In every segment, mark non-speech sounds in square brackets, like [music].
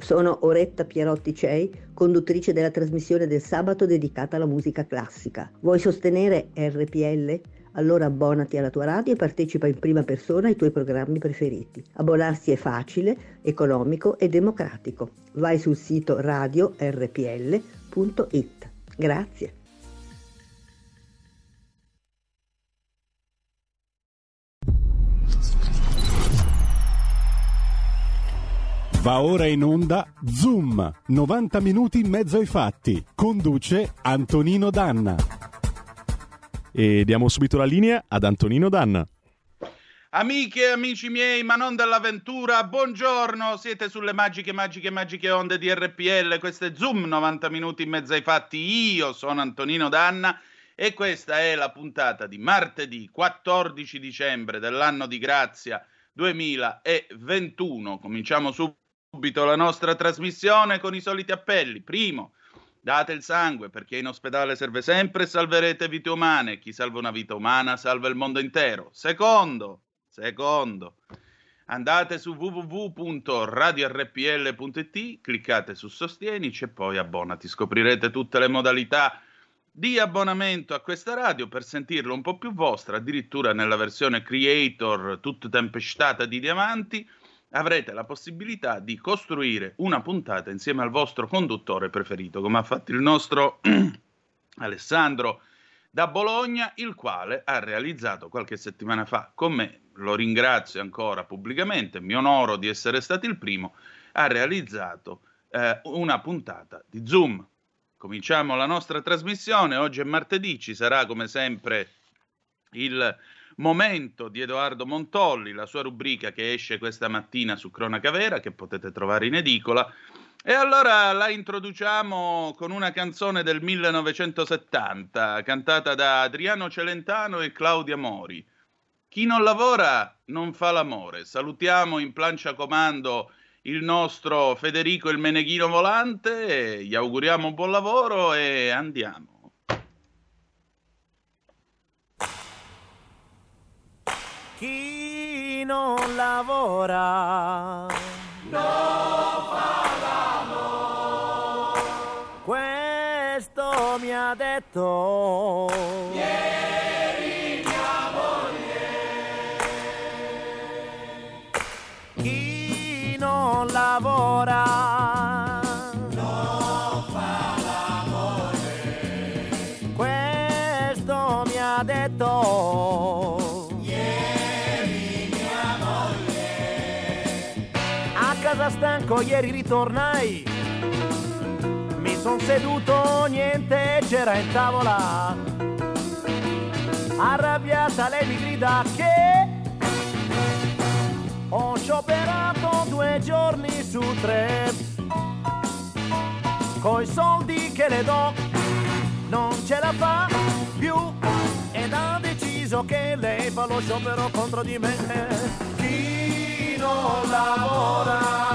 Sono Oretta Pierotti Cei, conduttrice della trasmissione del sabato dedicata alla musica classica. Vuoi sostenere RPL? Allora abbonati alla tua radio e partecipa in prima persona ai tuoi programmi preferiti. Abbonarsi è facile, economico e democratico. Vai sul sito radio rpl.it. Grazie. Va ora in onda Zoom, 90 minuti in mezzo ai fatti. Conduce Antonino Danna. E diamo subito la linea ad Antonino Danna. Amiche e amici miei, ma non dell'avventura, buongiorno, siete sulle magiche, magiche, magiche onde di RPL, questo è Zoom, 90 minuti in mezzo ai fatti, io sono Antonino Danna e questa è la puntata di martedì 14 dicembre dell'anno di grazia 2021. Cominciamo subito subito la nostra trasmissione con i soliti appelli. Primo, date il sangue perché in ospedale serve sempre e salverete vite umane. Chi salva una vita umana salva il mondo intero. Secondo, secondo, andate su www.radiorpl.it, cliccate su Sostienici e poi abbonati. Scoprirete tutte le modalità di abbonamento a questa radio per sentirlo un po' più vostra, addirittura nella versione creator tutta tempestata di diamanti avrete la possibilità di costruire una puntata insieme al vostro conduttore preferito, come ha fatto il nostro [clears throat] Alessandro da Bologna, il quale ha realizzato qualche settimana fa con me, lo ringrazio ancora pubblicamente, mi onoro di essere stato il primo, ha realizzato eh, una puntata di Zoom. Cominciamo la nostra trasmissione, oggi è martedì, ci sarà come sempre il Momento di Edoardo Montolli, la sua rubrica che esce questa mattina su Cronaca Vera, che potete trovare in edicola. E allora la introduciamo con una canzone del 1970, cantata da Adriano Celentano e Claudia Mori. Chi non lavora non fa l'amore. Salutiamo in plancia comando il nostro Federico il Meneghino Volante, gli auguriamo un buon lavoro e andiamo. Chi non lavora non fa l'amore. Questo mi ha detto ieri stanco ieri ritornai. Mi son seduto niente c'era in tavola. Arrabbiata lei mi grida che ho scioperato due giorni su tre. Coi soldi che le do non ce la fa più. Ed ha deciso che lei fa lo sciopero contro di me. Chi non lavora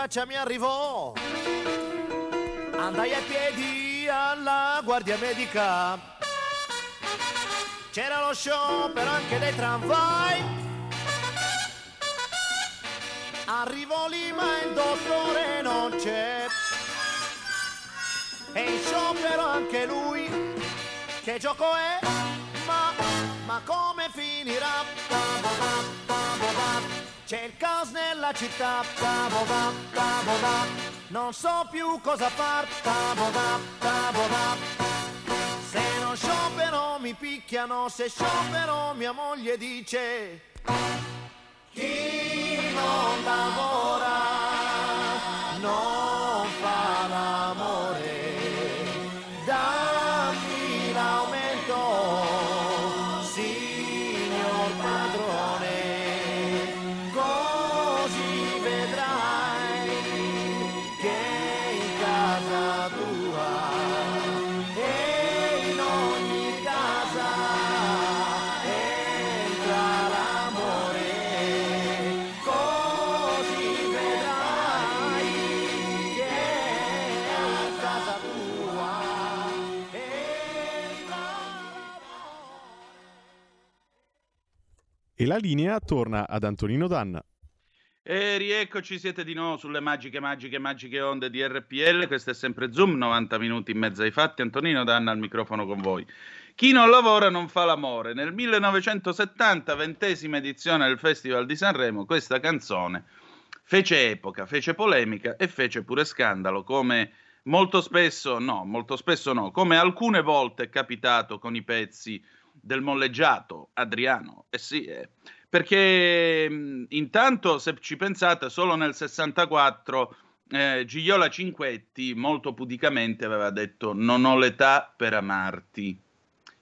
faccia mi arrivò. Andai a piedi alla guardia medica. C'era lo sciopero anche dei tramvai. Arrivo lì ma il dottore non c'è. E in sciopero anche lui. Che gioco è? Ma, ma come finirà? C'è il caos nella città, tavola, non so più cosa far, tavola. Se non sciopero mi picchiano, se sciopero mia moglie dice chi non lavora la linea torna ad Antonino Danna. E rieccoci, siete di nuovo sulle magiche, magiche, magiche onde di RPL. Questo è sempre Zoom, 90 minuti in mezzo ai fatti. Antonino Danna al microfono con voi. Chi non lavora non fa l'amore. Nel 1970, ventesima edizione del Festival di Sanremo, questa canzone fece epoca, fece polemica e fece pure scandalo, come molto spesso, no, molto spesso no, come alcune volte è capitato con i pezzi del molleggiato Adriano. Eh sì, eh perché mh, intanto se ci pensate solo nel 64 eh, Gigliola Cinquetti molto pudicamente aveva detto non ho l'età per amarti.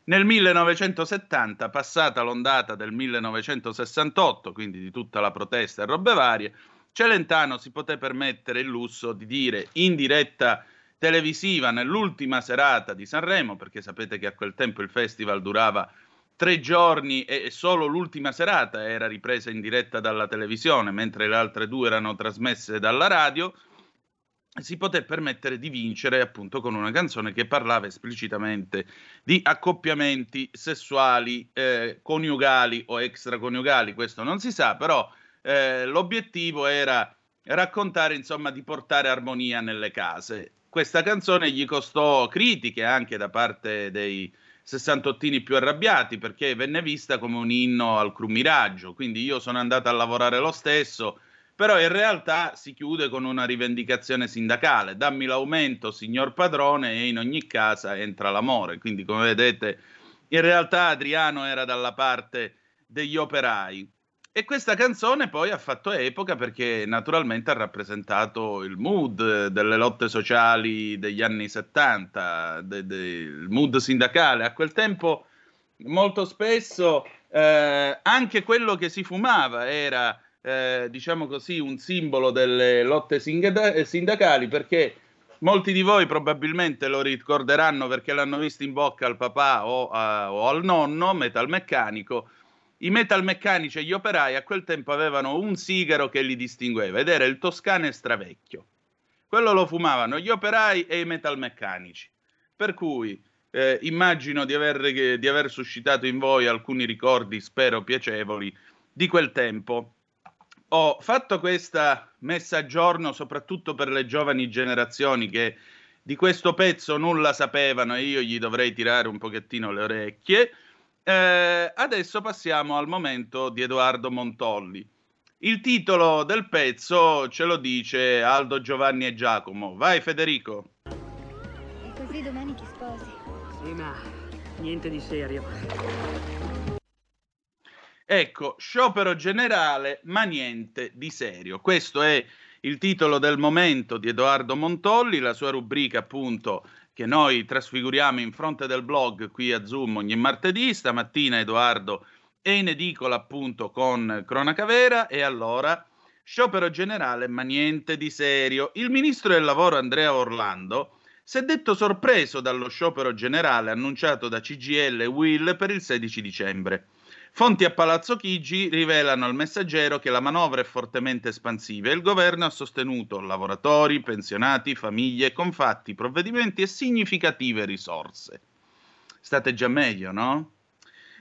Nel 1970, passata l'ondata del 1968, quindi di tutta la protesta e robe varie, Celentano si poté permettere il lusso di dire in diretta televisiva nell'ultima serata di Sanremo, perché sapete che a quel tempo il festival durava tre giorni e solo l'ultima serata era ripresa in diretta dalla televisione, mentre le altre due erano trasmesse dalla radio, si poté permettere di vincere appunto con una canzone che parlava esplicitamente di accoppiamenti sessuali, eh, coniugali o extraconiugali, questo non si sa, però eh, l'obiettivo era raccontare, insomma, di portare armonia nelle case. Questa canzone gli costò critiche anche da parte dei, sessantottini più arrabbiati perché venne vista come un inno al crumiraggio, quindi io sono andato a lavorare lo stesso, però in realtà si chiude con una rivendicazione sindacale, dammi l'aumento signor padrone e in ogni casa entra l'amore, quindi come vedete in realtà Adriano era dalla parte degli operai. E questa canzone poi ha fatto epoca perché naturalmente ha rappresentato il mood delle lotte sociali degli anni 70, de, de, il mood sindacale. A quel tempo molto spesso eh, anche quello che si fumava era, eh, diciamo così, un simbolo delle lotte sindacali perché molti di voi probabilmente lo ricorderanno perché l'hanno visto in bocca al papà o, a, o al nonno, metalmeccanico i metalmeccanici e gli operai a quel tempo avevano un sigaro che li distingueva ed era il Toscane Stravecchio. Quello lo fumavano gli operai e i metalmeccanici. Per cui eh, immagino di aver, di aver suscitato in voi alcuni ricordi, spero piacevoli, di quel tempo. Ho fatto questa messa a giorno soprattutto per le giovani generazioni che di questo pezzo nulla sapevano e io gli dovrei tirare un pochettino le orecchie eh, adesso passiamo al momento di Edoardo Montolli. Il titolo del pezzo ce lo dice Aldo Giovanni e Giacomo. Vai Federico. E così domani ti sposi. Sì, ma niente di serio. Ecco, sciopero generale, ma niente di serio. Questo è il titolo del momento di Edoardo Montolli, la sua rubrica appunto che noi trasfiguriamo in fronte del blog qui a Zoom ogni martedì. Stamattina Edoardo è in edicola appunto con Cronaca Vera e allora sciopero generale ma niente di serio. Il ministro del lavoro Andrea Orlando si è detto sorpreso dallo sciopero generale annunciato da CGL e Will per il 16 dicembre. Fonti a Palazzo Chigi rivelano al messaggero che la manovra è fortemente espansiva e il governo ha sostenuto lavoratori, pensionati, famiglie con fatti, provvedimenti e significative risorse. State già meglio, no?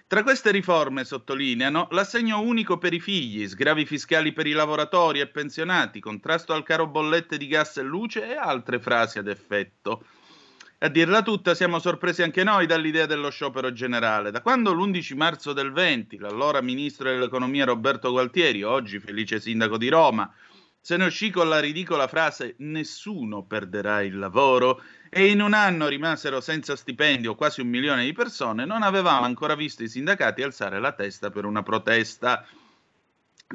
Tra queste riforme sottolineano l'assegno unico per i figli, sgravi fiscali per i lavoratori e pensionati, contrasto al caro bollette di gas e luce e altre frasi ad effetto. A dirla tutta, siamo sorpresi anche noi dall'idea dello sciopero generale. Da quando l'11 marzo del 20, l'allora ministro dell'economia Roberto Gualtieri, oggi felice sindaco di Roma, se ne uscì con la ridicola frase nessuno perderà il lavoro e in un anno rimasero senza stipendio quasi un milione di persone, non avevamo ancora visto i sindacati alzare la testa per una protesta.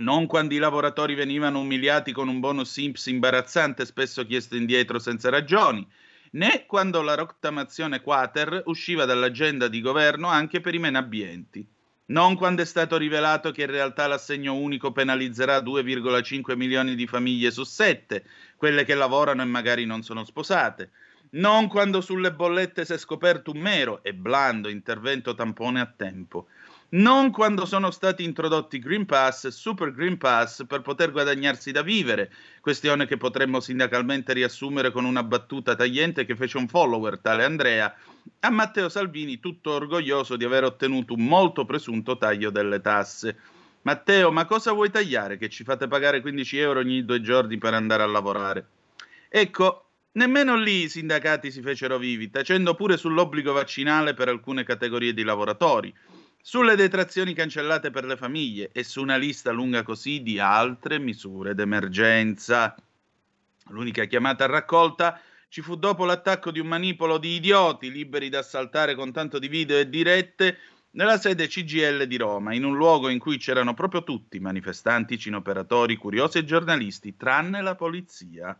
Non quando i lavoratori venivano umiliati con un bonus INPS imbarazzante, spesso chiesto indietro senza ragioni, né quando la rottamazione quater usciva dall'agenda di governo anche per i meno abbienti. Non quando è stato rivelato che in realtà l'assegno unico penalizzerà 2,5 milioni di famiglie su 7, quelle che lavorano e magari non sono sposate. Non quando sulle bollette si è scoperto un mero e blando intervento tampone a tempo non quando sono stati introdotti Green Pass Super Green Pass per poter guadagnarsi da vivere, questione che potremmo sindacalmente riassumere con una battuta tagliente che fece un follower, tale Andrea, a Matteo Salvini tutto orgoglioso di aver ottenuto un molto presunto taglio delle tasse. Matteo, ma cosa vuoi tagliare che ci fate pagare 15 euro ogni due giorni per andare a lavorare? Ecco, nemmeno lì i sindacati si fecero vivi, tacendo pure sull'obbligo vaccinale per alcune categorie di lavoratori, sulle detrazioni cancellate per le famiglie e su una lista lunga così di altre misure d'emergenza. L'unica chiamata a raccolta ci fu dopo l'attacco di un manipolo di idioti liberi da assaltare con tanto di video e dirette nella sede CGL di Roma, in un luogo in cui c'erano proprio tutti, manifestanti, cinoperatori, curiosi e giornalisti, tranne la polizia.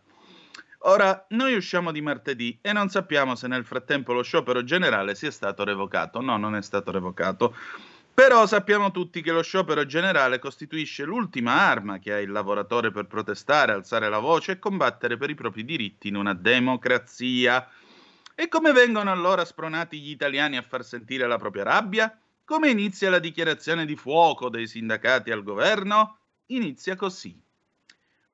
Ora, noi usciamo di martedì e non sappiamo se nel frattempo lo sciopero generale sia stato revocato. No, non è stato revocato. Però sappiamo tutti che lo sciopero generale costituisce l'ultima arma che ha il lavoratore per protestare, alzare la voce e combattere per i propri diritti in una democrazia. E come vengono allora spronati gli italiani a far sentire la propria rabbia? Come inizia la dichiarazione di fuoco dei sindacati al governo? Inizia così.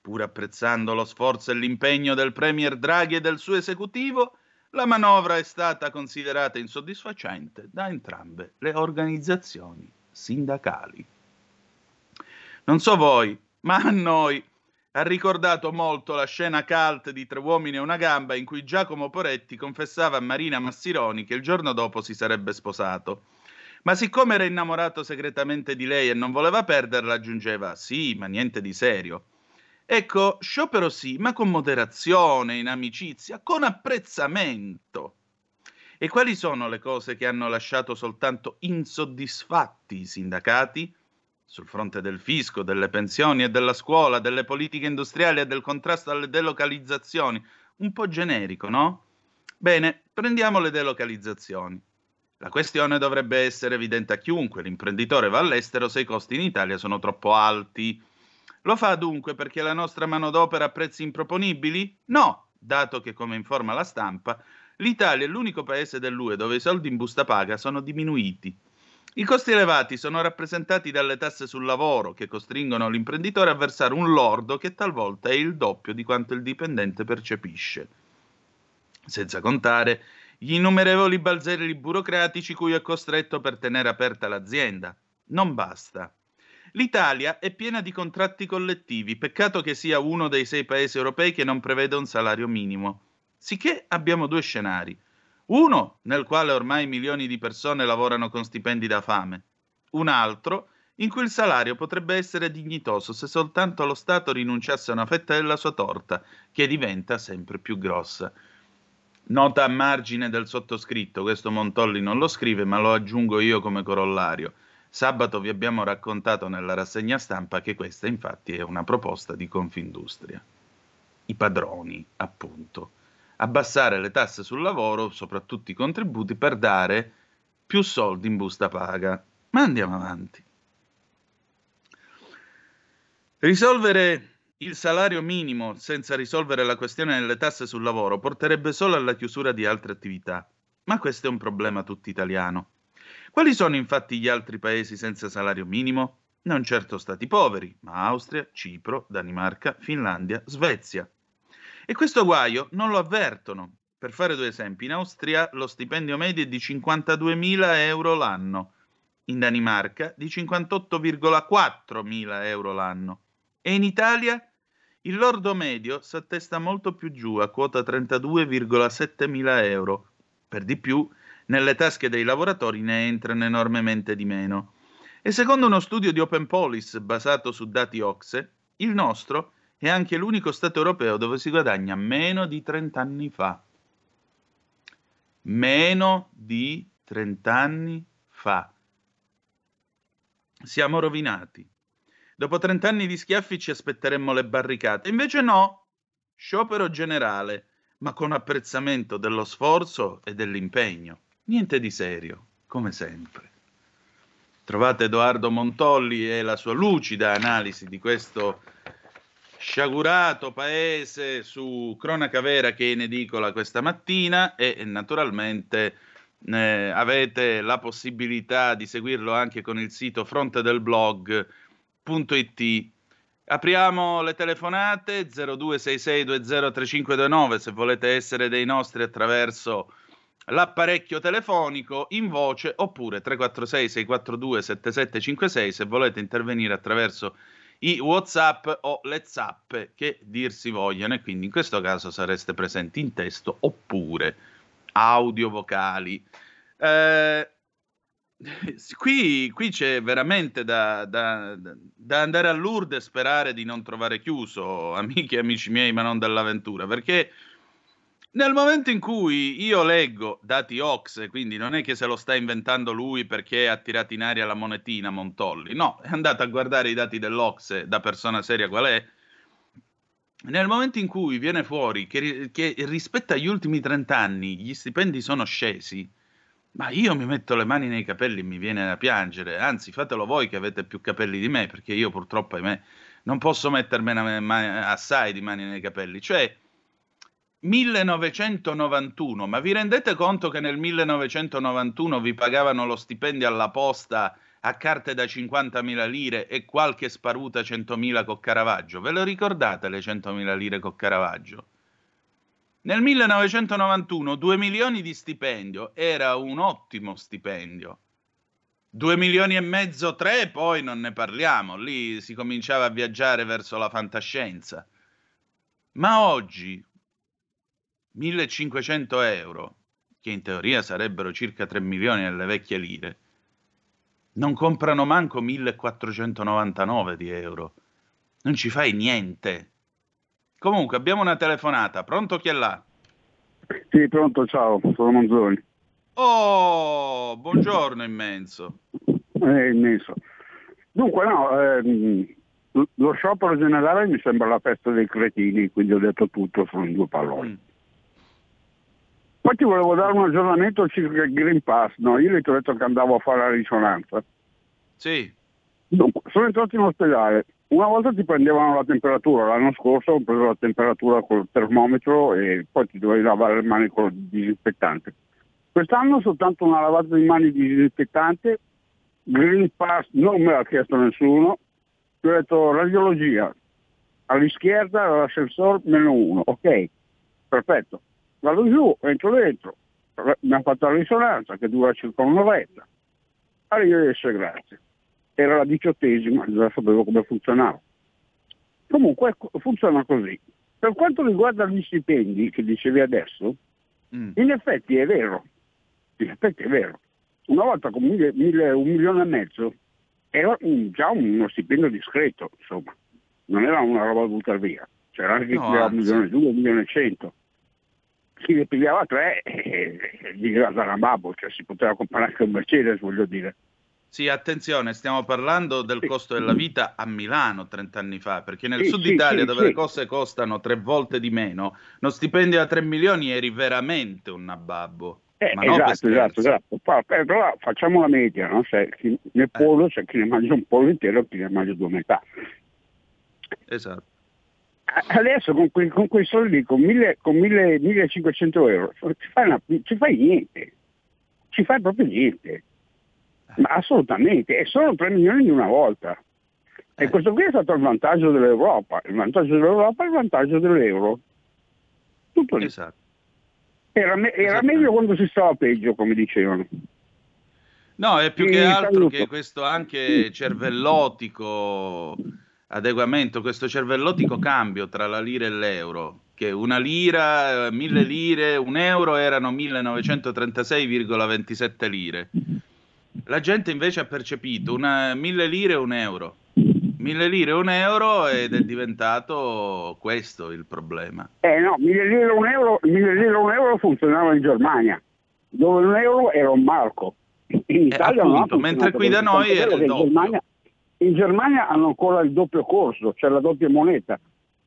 Pur apprezzando lo sforzo e l'impegno del Premier Draghi e del suo esecutivo, la manovra è stata considerata insoddisfacente da entrambe le organizzazioni sindacali. Non so voi, ma a noi ha ricordato molto la scena cult di Tre uomini e una gamba in cui Giacomo Poretti confessava a Marina Massironi che il giorno dopo si sarebbe sposato. Ma siccome era innamorato segretamente di lei e non voleva perderla, aggiungeva sì, ma niente di serio. Ecco, sciopero sì, ma con moderazione, in amicizia, con apprezzamento. E quali sono le cose che hanno lasciato soltanto insoddisfatti i sindacati? Sul fronte del fisco, delle pensioni e della scuola, delle politiche industriali e del contrasto alle delocalizzazioni. Un po' generico, no? Bene, prendiamo le delocalizzazioni. La questione dovrebbe essere evidente a chiunque. L'imprenditore va all'estero se i costi in Italia sono troppo alti. Lo fa dunque perché la nostra manodopera ha prezzi improponibili? No, dato che, come informa la stampa, l'Italia è l'unico paese dell'UE dove i soldi in busta paga sono diminuiti. I costi elevati sono rappresentati dalle tasse sul lavoro che costringono l'imprenditore a versare un lordo che talvolta è il doppio di quanto il dipendente percepisce. Senza contare gli innumerevoli balzelli burocratici cui è costretto per tenere aperta l'azienda. Non basta. L'Italia è piena di contratti collettivi, peccato che sia uno dei sei paesi europei che non prevede un salario minimo. Sicché abbiamo due scenari. Uno nel quale ormai milioni di persone lavorano con stipendi da fame. Un altro in cui il salario potrebbe essere dignitoso se soltanto lo Stato rinunciasse a una fetta della sua torta, che diventa sempre più grossa. Nota a margine del sottoscritto, questo Montolli non lo scrive, ma lo aggiungo io come corollario. Sabato vi abbiamo raccontato nella rassegna stampa che questa infatti è una proposta di Confindustria. I padroni, appunto. Abbassare le tasse sul lavoro, soprattutto i contributi, per dare più soldi in busta paga. Ma andiamo avanti. Risolvere il salario minimo senza risolvere la questione delle tasse sul lavoro porterebbe solo alla chiusura di altre attività. Ma questo è un problema tutto italiano. Quali sono infatti gli altri paesi senza salario minimo? Non certo stati poveri, ma Austria, Cipro, Danimarca, Finlandia, Svezia. E questo guaio non lo avvertono. Per fare due esempi, in Austria lo stipendio medio è di 52.000 euro l'anno, in Danimarca di 58,4.000 euro l'anno e in Italia il lordo medio si attesta molto più giù, a quota 32,7.000 euro. Per di più, nelle tasche dei lavoratori ne entrano enormemente di meno. E secondo uno studio di Open Police basato su dati Ocse, il nostro è anche l'unico Stato europeo dove si guadagna meno di 30 anni fa. Meno di 30 anni fa. Siamo rovinati. Dopo 30 anni di schiaffi ci aspetteremmo le barricate. Invece no, sciopero generale, ma con apprezzamento dello sforzo e dell'impegno. Niente di serio, come sempre. Trovate Edoardo Montolli e la sua lucida analisi di questo sciagurato paese su Cronaca Vera che è in edicola questa mattina e naturalmente eh, avete la possibilità di seguirlo anche con il sito frontedelblog.it. Apriamo le telefonate 0266203529 se volete essere dei nostri attraverso l'apparecchio telefonico in voce oppure 346 642 7756 se volete intervenire attraverso i WhatsApp o le zappe che dir si vogliano e quindi in questo caso sareste presenti in testo oppure audio vocali. Eh, qui, qui, c'è veramente da, da, da, andare a e sperare di non trovare chiuso, amici e amici miei, ma non dall'avventura, perché nel momento in cui io leggo dati Ox, quindi non è che se lo sta inventando lui perché ha tirato in aria la monetina Montolli, no, è andato a guardare i dati dell'Ox da persona seria qual è. Nel momento in cui viene fuori che, che rispetto agli ultimi 30 anni gli stipendi sono scesi, ma io mi metto le mani nei capelli e mi viene da piangere, anzi fatelo voi che avete più capelli di me, perché io purtroppo ahimè, non posso mettermene assai di mani nei capelli. Cioè, 1991, ma vi rendete conto che nel 1991 vi pagavano lo stipendio alla posta a carte da 50.000 lire e qualche sparuta 100.000 con Caravaggio? Ve lo ricordate le 100.000 lire con Caravaggio? Nel 1991 2 milioni di stipendio era un ottimo stipendio. 2 milioni e mezzo, 3, poi non ne parliamo, lì si cominciava a viaggiare verso la fantascienza. Ma oggi 1500 euro, che in teoria sarebbero circa 3 milioni nelle vecchie lire, non comprano manco 1499 di euro. Non ci fai niente. Comunque abbiamo una telefonata. Pronto chi è là? Sì, pronto, ciao, sono Monzoni. Oh, buongiorno immenso. Eh, immenso. Dunque, no, ehm, lo sciopero generale mi sembra la festa dei cretini, quindi ho detto tutto, sono in due palloni. Mm. Poi ti volevo dare un aggiornamento circa il Green Pass, no? Io ti ho detto che andavo a fare la risonanza. Sì. Dunque, sono entrato in ospedale. Una volta ti prendevano la temperatura, l'anno scorso ho preso la temperatura col termometro e poi ti dovevi lavare le mani con il disinfettante. Quest'anno soltanto una lavata di mani di disinfettante, Green Pass non me l'ha chiesto nessuno, ti ho detto radiologia, all'izquierda l'ascensore meno uno, ok, perfetto vado giù, entro dentro, mi ha fatto la risonanza che dura circa un'oretta. Arrivederci, grazie. Era la diciottesima, già sapevo come funzionava. Comunque funziona così. Per quanto riguarda gli stipendi che dicevi adesso, mm. in effetti è vero, in effetti è vero. Una volta con mille, mille, un milione e mezzo era un, già uno stipendio discreto, insomma, non era una roba da buttare via. C'era anche chi no, aveva un milione e due, un milione e cento chi ne pigliava tre eh, gli doveva dare a babbo, cioè si poteva comprare anche un Mercedes, voglio dire. Sì, attenzione, stiamo parlando del costo della vita a Milano 30 anni fa, perché nel sì, sud sì, Italia, sì, dove le cose costano tre volte di meno, uno stipendio da 3 milioni eri veramente un nababbo. Eh, esatto, esatto, esatto. Però facciamo la media, no? Se chi ne eh. pollo c'è chi ne mangia un pollo intero e chi ne mangia due metà. Esatto adesso con, quei, con quei soldi, con, mille, con mille, 1500 euro, ci fai, una, ci fai niente, ci fai proprio niente, ma assolutamente, è solo 3 milioni di una volta. E eh. questo qui è stato il vantaggio dell'Europa, il vantaggio dell'Europa e il vantaggio dell'euro. Tutto lì. Esatto. Era, me- era meglio quando si stava peggio, come dicevano. No, è più che altro saluto. che questo anche cervellotico adeguamento, questo cervellotico cambio tra la lira e l'euro, che una lira, mille lire, un euro erano 1936,27 lire. La gente invece ha percepito una, mille lire e un euro. Mille lire e un euro ed è diventato questo il problema. Eh no, mille lire e un euro, mille lire e un euro funzionava in Germania, dove un euro era un marco. In eh, Italia eh, appunto, mentre qui da noi è il doppio. Germania, in Germania hanno ancora il doppio corso, cioè la doppia moneta.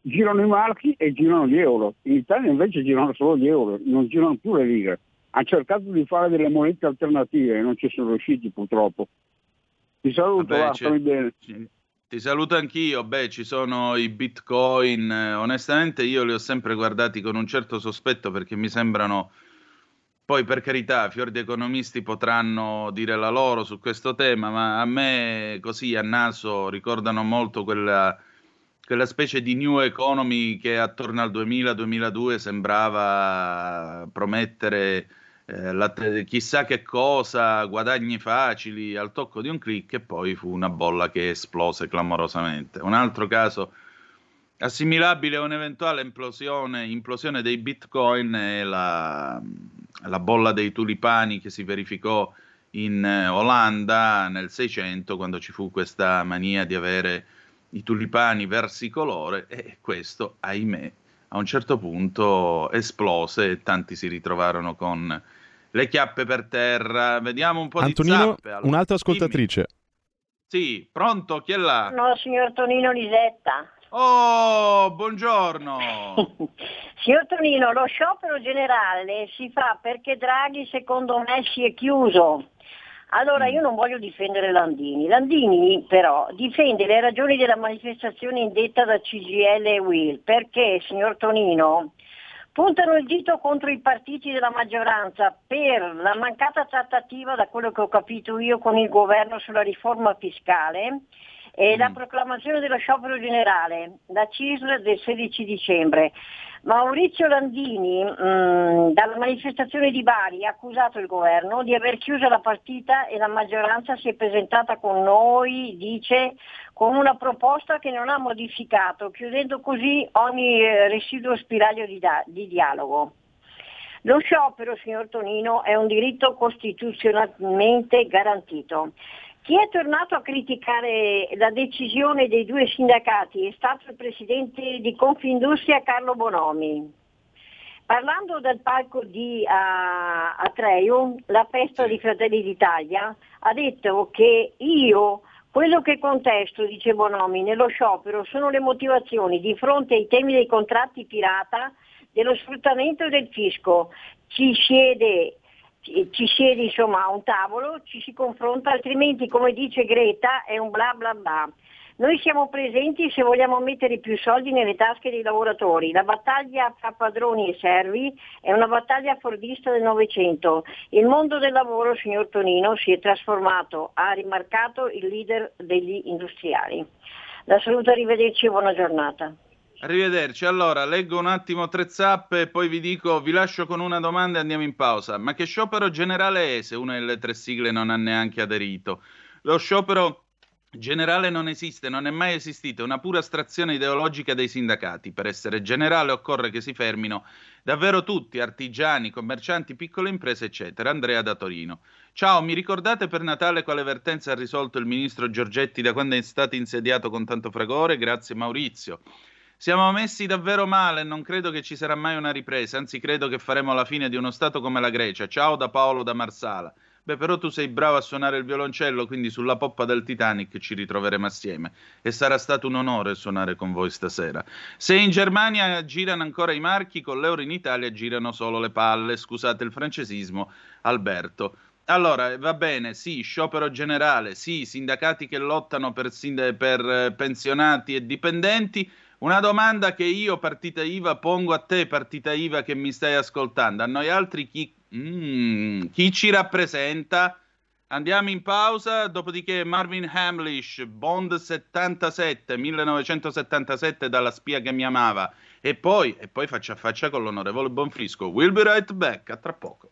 Girano i marchi e girano gli euro. In Italia invece girano solo gli euro, non girano più le lire. Hanno cercato di fare delle monete alternative e non ci sono riusciti purtroppo. Ti saluto, Vabbè, va, bene. Ti saluto anch'io, beh ci sono i bitcoin, onestamente io li ho sempre guardati con un certo sospetto perché mi sembrano poi per carità, fior di economisti potranno dire la loro su questo tema, ma a me così a naso ricordano molto quella, quella specie di new economy che attorno al 2000-2002 sembrava promettere eh, la, chissà che cosa, guadagni facili al tocco di un clic e poi fu una bolla che esplose clamorosamente. Un altro caso assimilabile a un'eventuale implosione, implosione dei bitcoin è la, la, bolla dei tulipani che si verificò in eh, Olanda nel 600 quando ci fu questa mania di avere i tulipani versicolore e questo, ahimè, a un certo punto esplose e tanti si ritrovarono con le chiappe per terra. Vediamo un po' Antonino, di zappe. Allora. un'altra ascoltatrice. Dimmi. Sì, pronto? Chi è là? No, signor Tonino Lisetta. Oh, buongiorno. [laughs] signor Tonino, lo sciopero generale si fa perché Draghi secondo me si è chiuso. Allora io non voglio difendere Landini. Landini però difende le ragioni della manifestazione indetta da CGL e Will perché, signor Tonino, puntano il dito contro i partiti della maggioranza per la mancata trattativa, da quello che ho capito io, con il governo sulla riforma fiscale e mm. la proclamazione dello sciopero generale, la CISL del 16 dicembre. Maurizio Landini mh, mm, dalla manifestazione di Bari ha accusato il governo di aver chiuso la partita e la maggioranza si è presentata con noi, dice, con una proposta che non ha modificato, chiudendo così ogni eh, residuo spiraglio di, da- di dialogo. Lo sciopero, signor Tonino, è un diritto costituzionalmente garantito. Chi è tornato a criticare la decisione dei due sindacati è stato il presidente di Confindustria Carlo Bonomi. Parlando del palco di uh, Atreio, la festa di Fratelli d'Italia, ha detto che io quello che contesto, dice Bonomi, nello sciopero sono le motivazioni di fronte ai temi dei contratti pirata, dello sfruttamento del fisco. Ci siede ci siede insomma a un tavolo, ci si confronta, altrimenti come dice Greta è un bla bla bla. Noi siamo presenti se vogliamo mettere più soldi nelle tasche dei lavoratori. La battaglia tra padroni e servi è una battaglia fordista del Novecento. Il mondo del lavoro, signor Tonino, si è trasformato, ha rimarcato il leader degli industriali. La saluto, arrivederci e buona giornata. Arrivederci. Allora, leggo un attimo tre zappe e poi vi dico, vi lascio con una domanda e andiamo in pausa. Ma che sciopero generale è se una delle tre sigle non ha neanche aderito? Lo sciopero generale non esiste, non è mai esistito, è una pura astrazione ideologica dei sindacati. Per essere generale occorre che si fermino davvero tutti, artigiani, commercianti, piccole imprese, eccetera. Andrea da Torino. Ciao, mi ricordate per Natale quale vertenza ha risolto il ministro Giorgetti da quando è stato insediato con tanto fragore? Grazie Maurizio. Siamo messi davvero male, non credo che ci sarà mai una ripresa, anzi credo che faremo la fine di uno Stato come la Grecia. Ciao da Paolo da Marsala. Beh, però tu sei bravo a suonare il violoncello, quindi sulla poppa del Titanic ci ritroveremo assieme. E sarà stato un onore suonare con voi stasera. Se in Germania girano ancora i marchi, con l'euro in Italia girano solo le palle. Scusate il francesismo, Alberto. Allora, va bene, sì, sciopero generale, sì, sindacati che lottano per, per eh, pensionati e dipendenti, una domanda che io, partita IVA, pongo a te, partita IVA, che mi stai ascoltando. A noi altri chi, mm, chi ci rappresenta? Andiamo in pausa, dopodiché Marvin Hamlish, Bond 77, 1977, dalla spia che mi amava. E poi, e poi faccia a faccia con l'onorevole Bonfrisco. We'll be right back, a tra poco.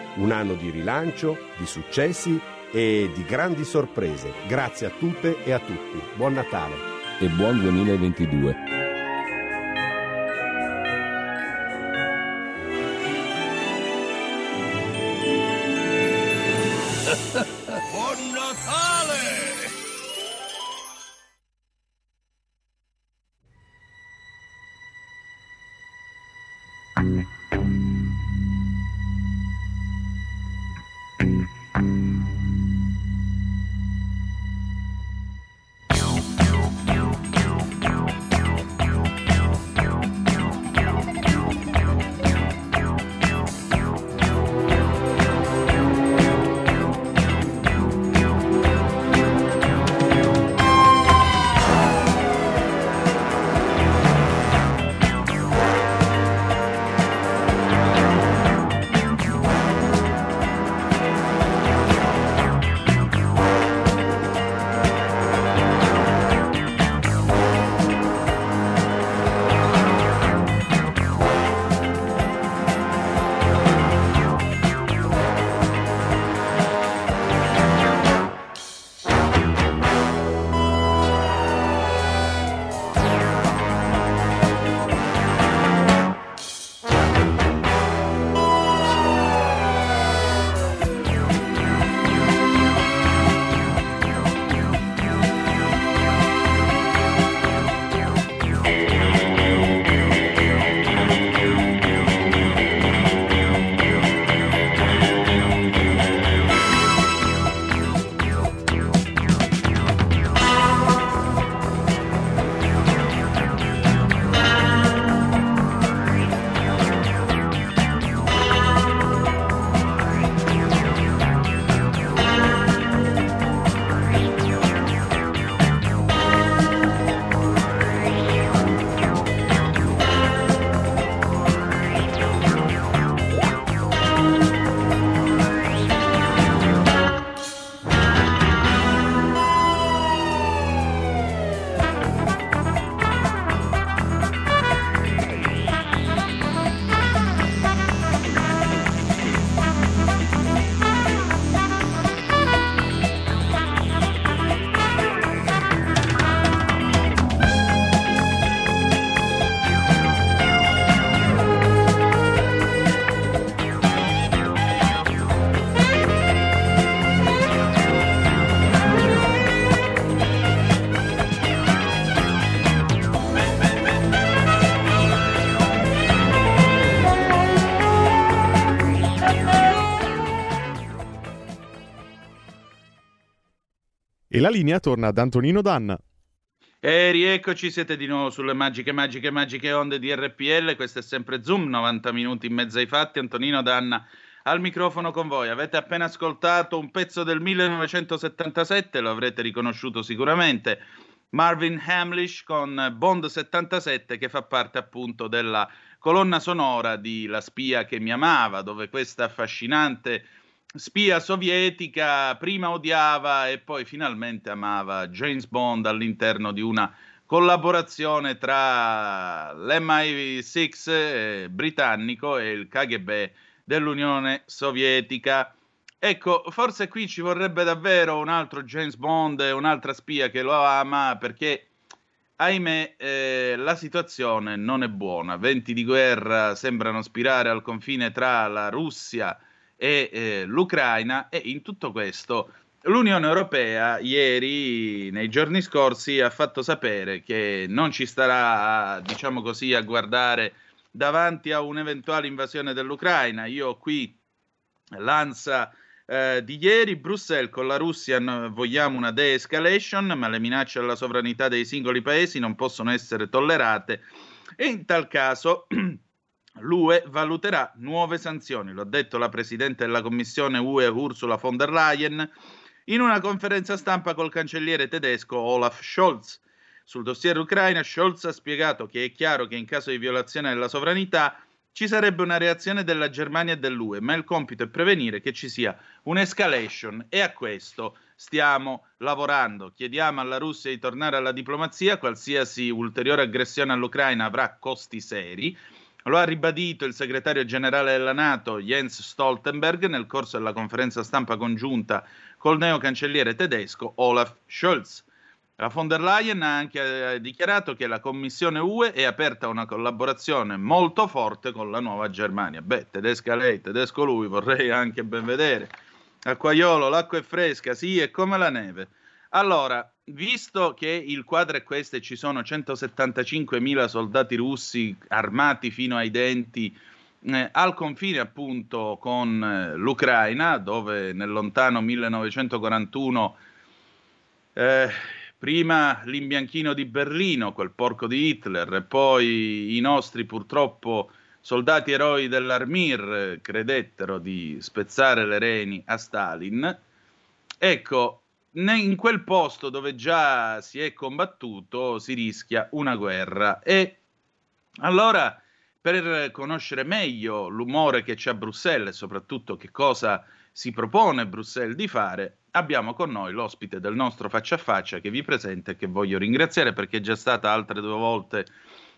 un anno di rilancio, di successi e di grandi sorprese. Grazie a tutte e a tutti. Buon Natale. E buon 2022. [laughs] Buon Natale! E la linea torna ad Antonino Danna. E rieccoci, siete di nuovo sulle magiche, magiche, magiche onde di RPL. Questo è sempre Zoom, 90 minuti in mezzo ai fatti. Antonino Danna al microfono con voi. Avete appena ascoltato un pezzo del 1977, lo avrete riconosciuto sicuramente. Marvin Hamlish con Bond 77 che fa parte appunto della colonna sonora di La spia che mi amava, dove questa affascinante spia sovietica prima odiava e poi finalmente amava James Bond all'interno di una collaborazione tra l'MI6 eh, britannico e il KGB dell'Unione Sovietica. Ecco, forse qui ci vorrebbe davvero un altro James Bond un'altra spia che lo ama perché, ahimè, eh, la situazione non è buona. Venti di guerra sembrano spirare al confine tra la Russia e eh, l'Ucraina e in tutto questo l'Unione Europea ieri, nei giorni scorsi, ha fatto sapere che non ci starà, diciamo così, a guardare davanti a un'eventuale invasione dell'Ucraina. Io ho qui l'ANSA eh, di ieri, Bruxelles con la Russia vogliamo una de-escalation, ma le minacce alla sovranità dei singoli paesi non possono essere tollerate e in tal caso [clears throat] l'UE valuterà nuove sanzioni. Lo ha detto la Presidente della Commissione UE Ursula von der Leyen in una conferenza stampa col cancelliere tedesco Olaf Scholz. Sul dossier Ucraina, Scholz ha spiegato che è chiaro che in caso di violazione della sovranità ci sarebbe una reazione della Germania e dell'UE, ma il compito è prevenire che ci sia un'escalation e a questo stiamo lavorando. Chiediamo alla Russia di tornare alla diplomazia, qualsiasi ulteriore aggressione all'Ucraina avrà costi seri. Lo ha ribadito il segretario generale della Nato Jens Stoltenberg nel corso della conferenza stampa congiunta col neocancelliere tedesco Olaf Scholz. La von der Leyen ha anche eh, dichiarato che la Commissione UE è aperta a una collaborazione molto forte con la nuova Germania. Beh, tedesca lei, tedesco lui, vorrei anche ben vedere. Acquaiolo, l'acqua è fresca, sì, è come la neve. Allora, visto che il quadro è questo e ci sono 175.000 soldati russi armati fino ai denti eh, al confine appunto con eh, l'Ucraina, dove nel lontano 1941 eh, prima l'imbianchino di Berlino, quel porco di Hitler, e poi i nostri purtroppo soldati eroi dell'Armir credettero di spezzare le reni a Stalin. Ecco, in quel posto dove già si è combattuto si rischia una guerra e allora per conoscere meglio l'umore che c'è a Bruxelles e soprattutto che cosa si propone Bruxelles di fare, abbiamo con noi l'ospite del nostro faccia a faccia che vi presenta e che voglio ringraziare perché è già stata altre due volte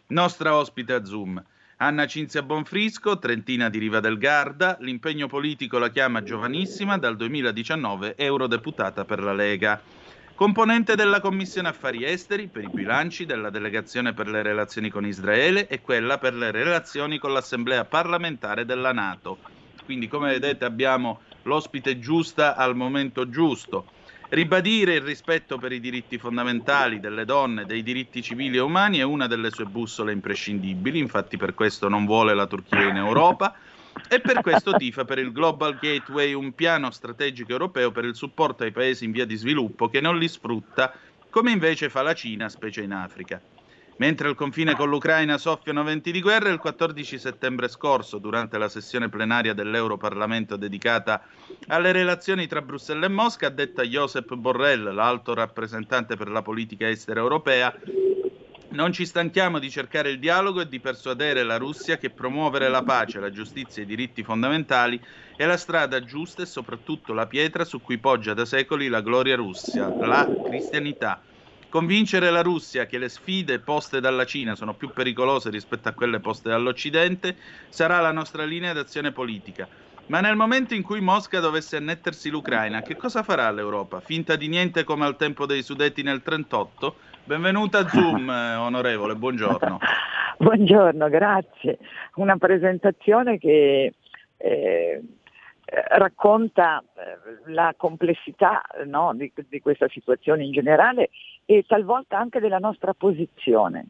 nostra ospite a Zoom. Anna Cinzia Bonfrisco, trentina di Riva del Garda, l'impegno politico la chiama giovanissima, dal 2019 eurodeputata per la Lega. Componente della Commissione Affari Esteri per i bilanci della Delegazione per le relazioni con Israele e quella per le relazioni con l'Assemblea parlamentare della Nato. Quindi, come vedete, abbiamo l'ospite giusta al momento giusto. Ribadire il rispetto per i diritti fondamentali delle donne, dei diritti civili e umani è una delle sue bussole imprescindibili, infatti per questo non vuole la Turchia in Europa e per questo tifa per il Global Gateway, un piano strategico europeo per il supporto ai paesi in via di sviluppo che non li sfrutta, come invece fa la Cina, specie in Africa. Mentre al confine con l'Ucraina soffiano venti di guerra, il 14 settembre scorso, durante la sessione plenaria dell'Europarlamento dedicata alle relazioni tra Bruxelles e Mosca, ha detto Josep Borrell, l'alto rappresentante per la politica estera europea, non ci stanchiamo di cercare il dialogo e di persuadere la Russia che promuovere la pace, la giustizia e i diritti fondamentali è la strada giusta e soprattutto la pietra su cui poggia da secoli la gloria russia, la cristianità. Convincere la Russia che le sfide poste dalla Cina sono più pericolose rispetto a quelle poste dall'Occidente sarà la nostra linea d'azione politica. Ma nel momento in cui Mosca dovesse annettersi l'Ucraina, che cosa farà l'Europa? Finta di niente come al tempo dei Sudeti nel 1938? Benvenuta a Zoom, eh, onorevole, buongiorno. [laughs] buongiorno, grazie. Una presentazione che eh, racconta eh, la complessità no, di, di, questa situazione in generale e talvolta anche della nostra posizione.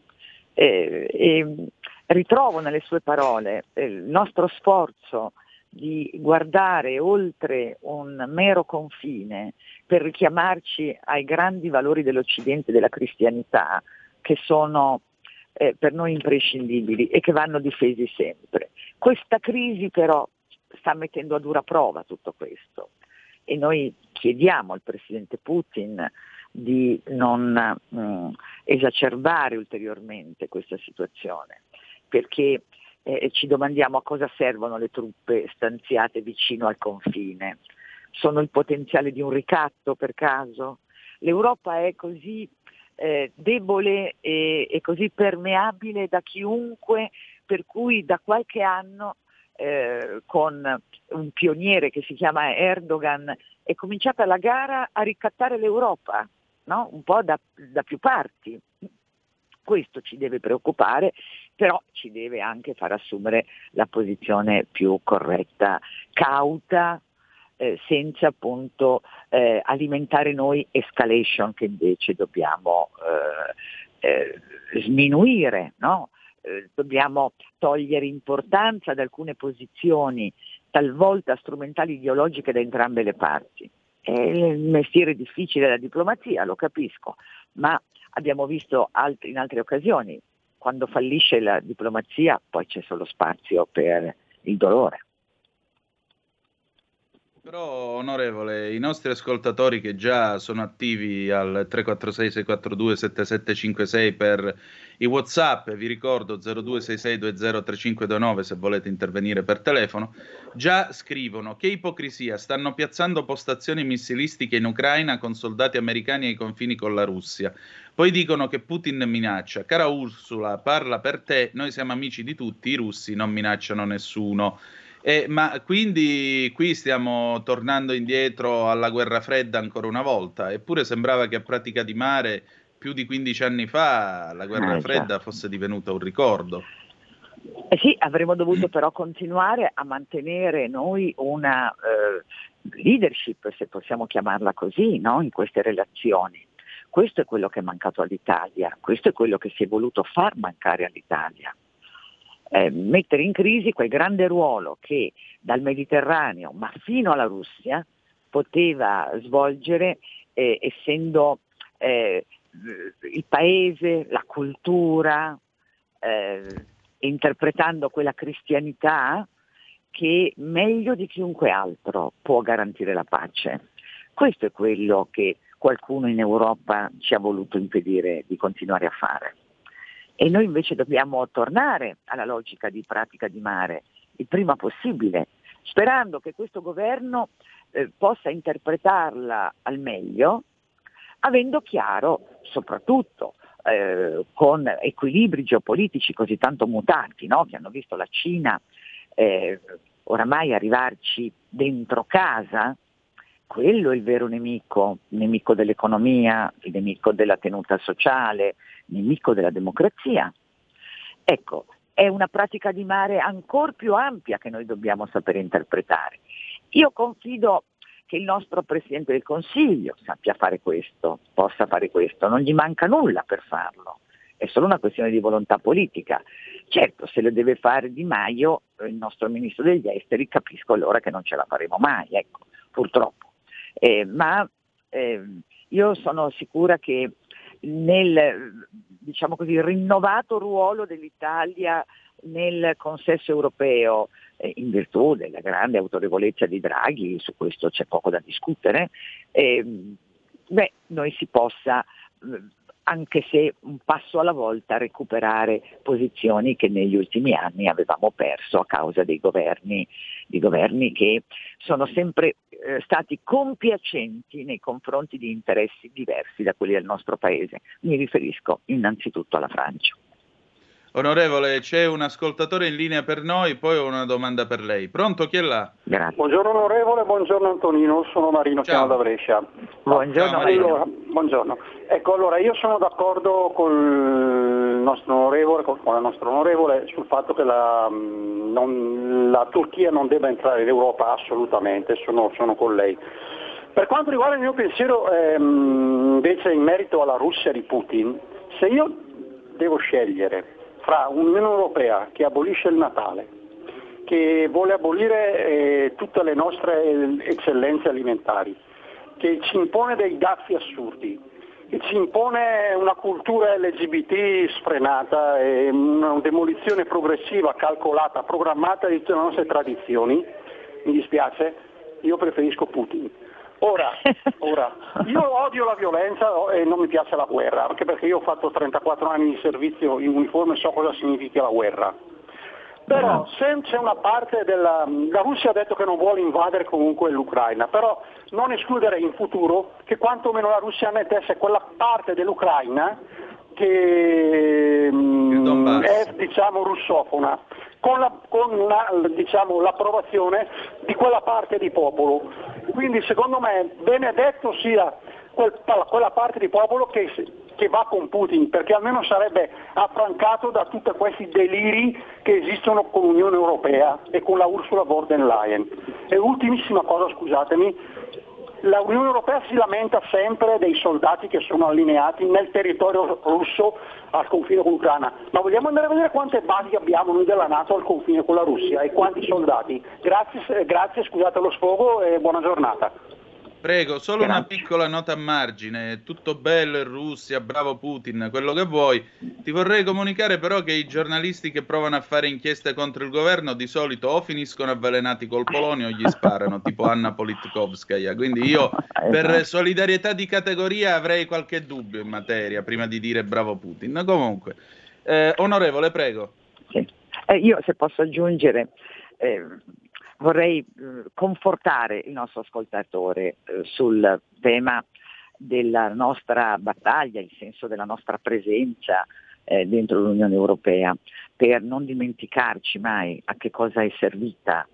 E, e ritrovo nelle sue parole eh, il nostro sforzo di guardare oltre un mero confine per richiamarci ai grandi valori dell'Occidente e della cristianità che sono eh, per noi imprescindibili e che vanno difesi sempre. Questa crisi però sta mettendo a dura prova tutto questo e noi chiediamo al Presidente Putin di non mh, mm, esacerbare ulteriormente questa situazione, perché eh, ci domandiamo a cosa servono le truppe stanziate vicino al confine. Sono il potenziale di un ricatto per caso? L'Europa è così eh, debole e, e, così permeabile da chiunque, per cui da qualche anno eh, con un pioniere che si chiama Erdogan è cominciata la gara a ricattare l'Europa, no? un po' da, da più parti. Questo ci deve preoccupare, però ci deve anche far assumere la posizione più corretta, cauta, eh, senza appunto eh, alimentare noi escalation che invece dobbiamo eh, eh sminuire, no? Eh, dobbiamo togliere importanza ad alcune posizioni talvolta strumentali ideologiche da entrambe le parti. È il mestiere difficile della diplomazia, lo capisco, ma abbiamo visto altri, in altre occasioni, quando fallisce la diplomazia poi c'è solo spazio per il dolore. Però, onorevole, i nostri ascoltatori che già sono attivi al 346-642-7756 per i WhatsApp, vi ricordo 0266203529 se volete intervenire per telefono, già scrivono che ipocrisia, stanno piazzando postazioni missilistiche in Ucraina con soldati americani ai confini con la Russia. Poi dicono che Putin minaccia. Cara Ursula, parla per te, noi siamo amici di tutti, i russi non minacciano nessuno. Eh, ma quindi qui stiamo tornando indietro alla guerra fredda ancora una volta, eppure sembrava che a pratica di mare più di 15 anni fa la guerra eh, fredda fosse divenuta un ricordo. Eh sì, avremmo dovuto però continuare a mantenere noi una eh, leadership, se possiamo chiamarla così, no? in queste relazioni. Questo è quello che è mancato all'Italia, questo è quello che si è voluto far mancare all'Italia eh, mettere in crisi quel grande ruolo che dal Mediterraneo ma fino alla Russia poteva svolgere eh, essendo eh, il paese, la cultura, eh, interpretando quella cristianità che meglio di chiunque altro può garantire la pace. Questo è quello che qualcuno in Europa ci ha voluto impedire di continuare a fare. E noi invece dobbiamo tornare alla logica di pratica di mare il prima possibile, sperando che questo governo eh, possa interpretarla al meglio, avendo chiaro soprattutto eh, con equilibri geopolitici così tanto mutati, no? che hanno visto la Cina eh, oramai arrivarci dentro casa, quello è il vero nemico, il nemico dell'economia, il nemico della tenuta sociale, nemico della democrazia. Ecco, è una pratica di mare ancora più ampia che noi dobbiamo sapere interpretare. Io confido che il nostro Presidente del Consiglio sappia fare questo, possa fare questo, non gli manca nulla per farlo, è solo una questione di volontà politica. Certo, se lo deve fare Di Maio, il nostro Ministro degli Esteri, capisco allora che non ce la faremo mai, ecco, purtroppo. Eh, ma eh, io sono sicura che nel diciamo così, rinnovato ruolo dell'Italia nel consesso europeo, eh, in virtù della grande autorevolezza di Draghi, su questo c'è poco da discutere, eh, beh, noi si possa anche se un passo alla volta recuperare posizioni che negli ultimi anni avevamo perso a causa dei governi, di governi che sono sempre eh, stati compiacenti nei confronti di interessi diversi da quelli del nostro paese. Mi riferisco innanzitutto alla Francia. Onorevole, c'è un ascoltatore in linea per noi, poi ho una domanda per lei. Pronto, chi è là? Grazie. Buongiorno onorevole, buongiorno Antonino, sono Marino, Ciao. chiamo da Brescia. Buongiorno Ciao, Marino. Allora, buongiorno. Ecco, allora io sono d'accordo con il nostro onorevole, con la nostra onorevole sul fatto che la, non, la Turchia non debba entrare in Europa assolutamente, sono, sono con lei. Per quanto riguarda il mio pensiero ehm, invece in merito alla Russia di Putin, se io devo scegliere fra un'Unione Europea che abolisce il Natale, che vuole abolire eh, tutte le nostre eccellenze alimentari, che ci impone dei dazi assurdi, che ci impone una cultura LGBT sfrenata e una demolizione progressiva, calcolata, programmata di tutte le nostre tradizioni, mi dispiace, io preferisco Putin. Ora, [laughs] ora, io odio la violenza e non mi piace la guerra, anche perché io ho fatto 34 anni di servizio in uniforme e so cosa significa la guerra. Però se c'è una parte della... La Russia ha detto che non vuole invadere comunque l'Ucraina, però non escludere in futuro che quantomeno la Russia mettesse quella parte dell'Ucraina che mh, è diciamo russofona, con, la, con una, diciamo, l'approvazione di quella parte di popolo. Quindi secondo me benedetto sia quel, quella parte di popolo che, che, va con Putin, perché almeno sarebbe affrancato da tutti questi deliri che esistono con l'Unione Europea e con la Ursula von der Leyen. E ultimissima cosa, scusatemi, la Unione Europea si lamenta sempre dei soldati che sono allineati nel territorio russo al confine con l'Ucraina, ma vogliamo andare a vedere quante basi abbiamo noi della Nato al confine con la Russia e quanti soldati. Grazie, grazie scusate lo sfogo e buona giornata. Prego, solo una piccola nota a margine. Tutto bello in Russia, bravo Putin, quello che vuoi. Ti vorrei comunicare però che i giornalisti che provano a fare inchieste contro il governo di solito o finiscono avvelenati col polonio o gli sparano, tipo Anna Politkovskaya. Quindi io [laughs] per Esatto. solidarietà di categoria avrei qualche dubbio in materia prima di dire bravo Putin. Comunque, eh, onorevole, prego. Eh, io se posso aggiungere, eh, vorrei eh, confortare il nostro ascoltatore eh, sul tema della nostra battaglia, il senso della nostra presenza eh, dentro l'Unione Europea, per non dimenticarci mai a che cosa è servita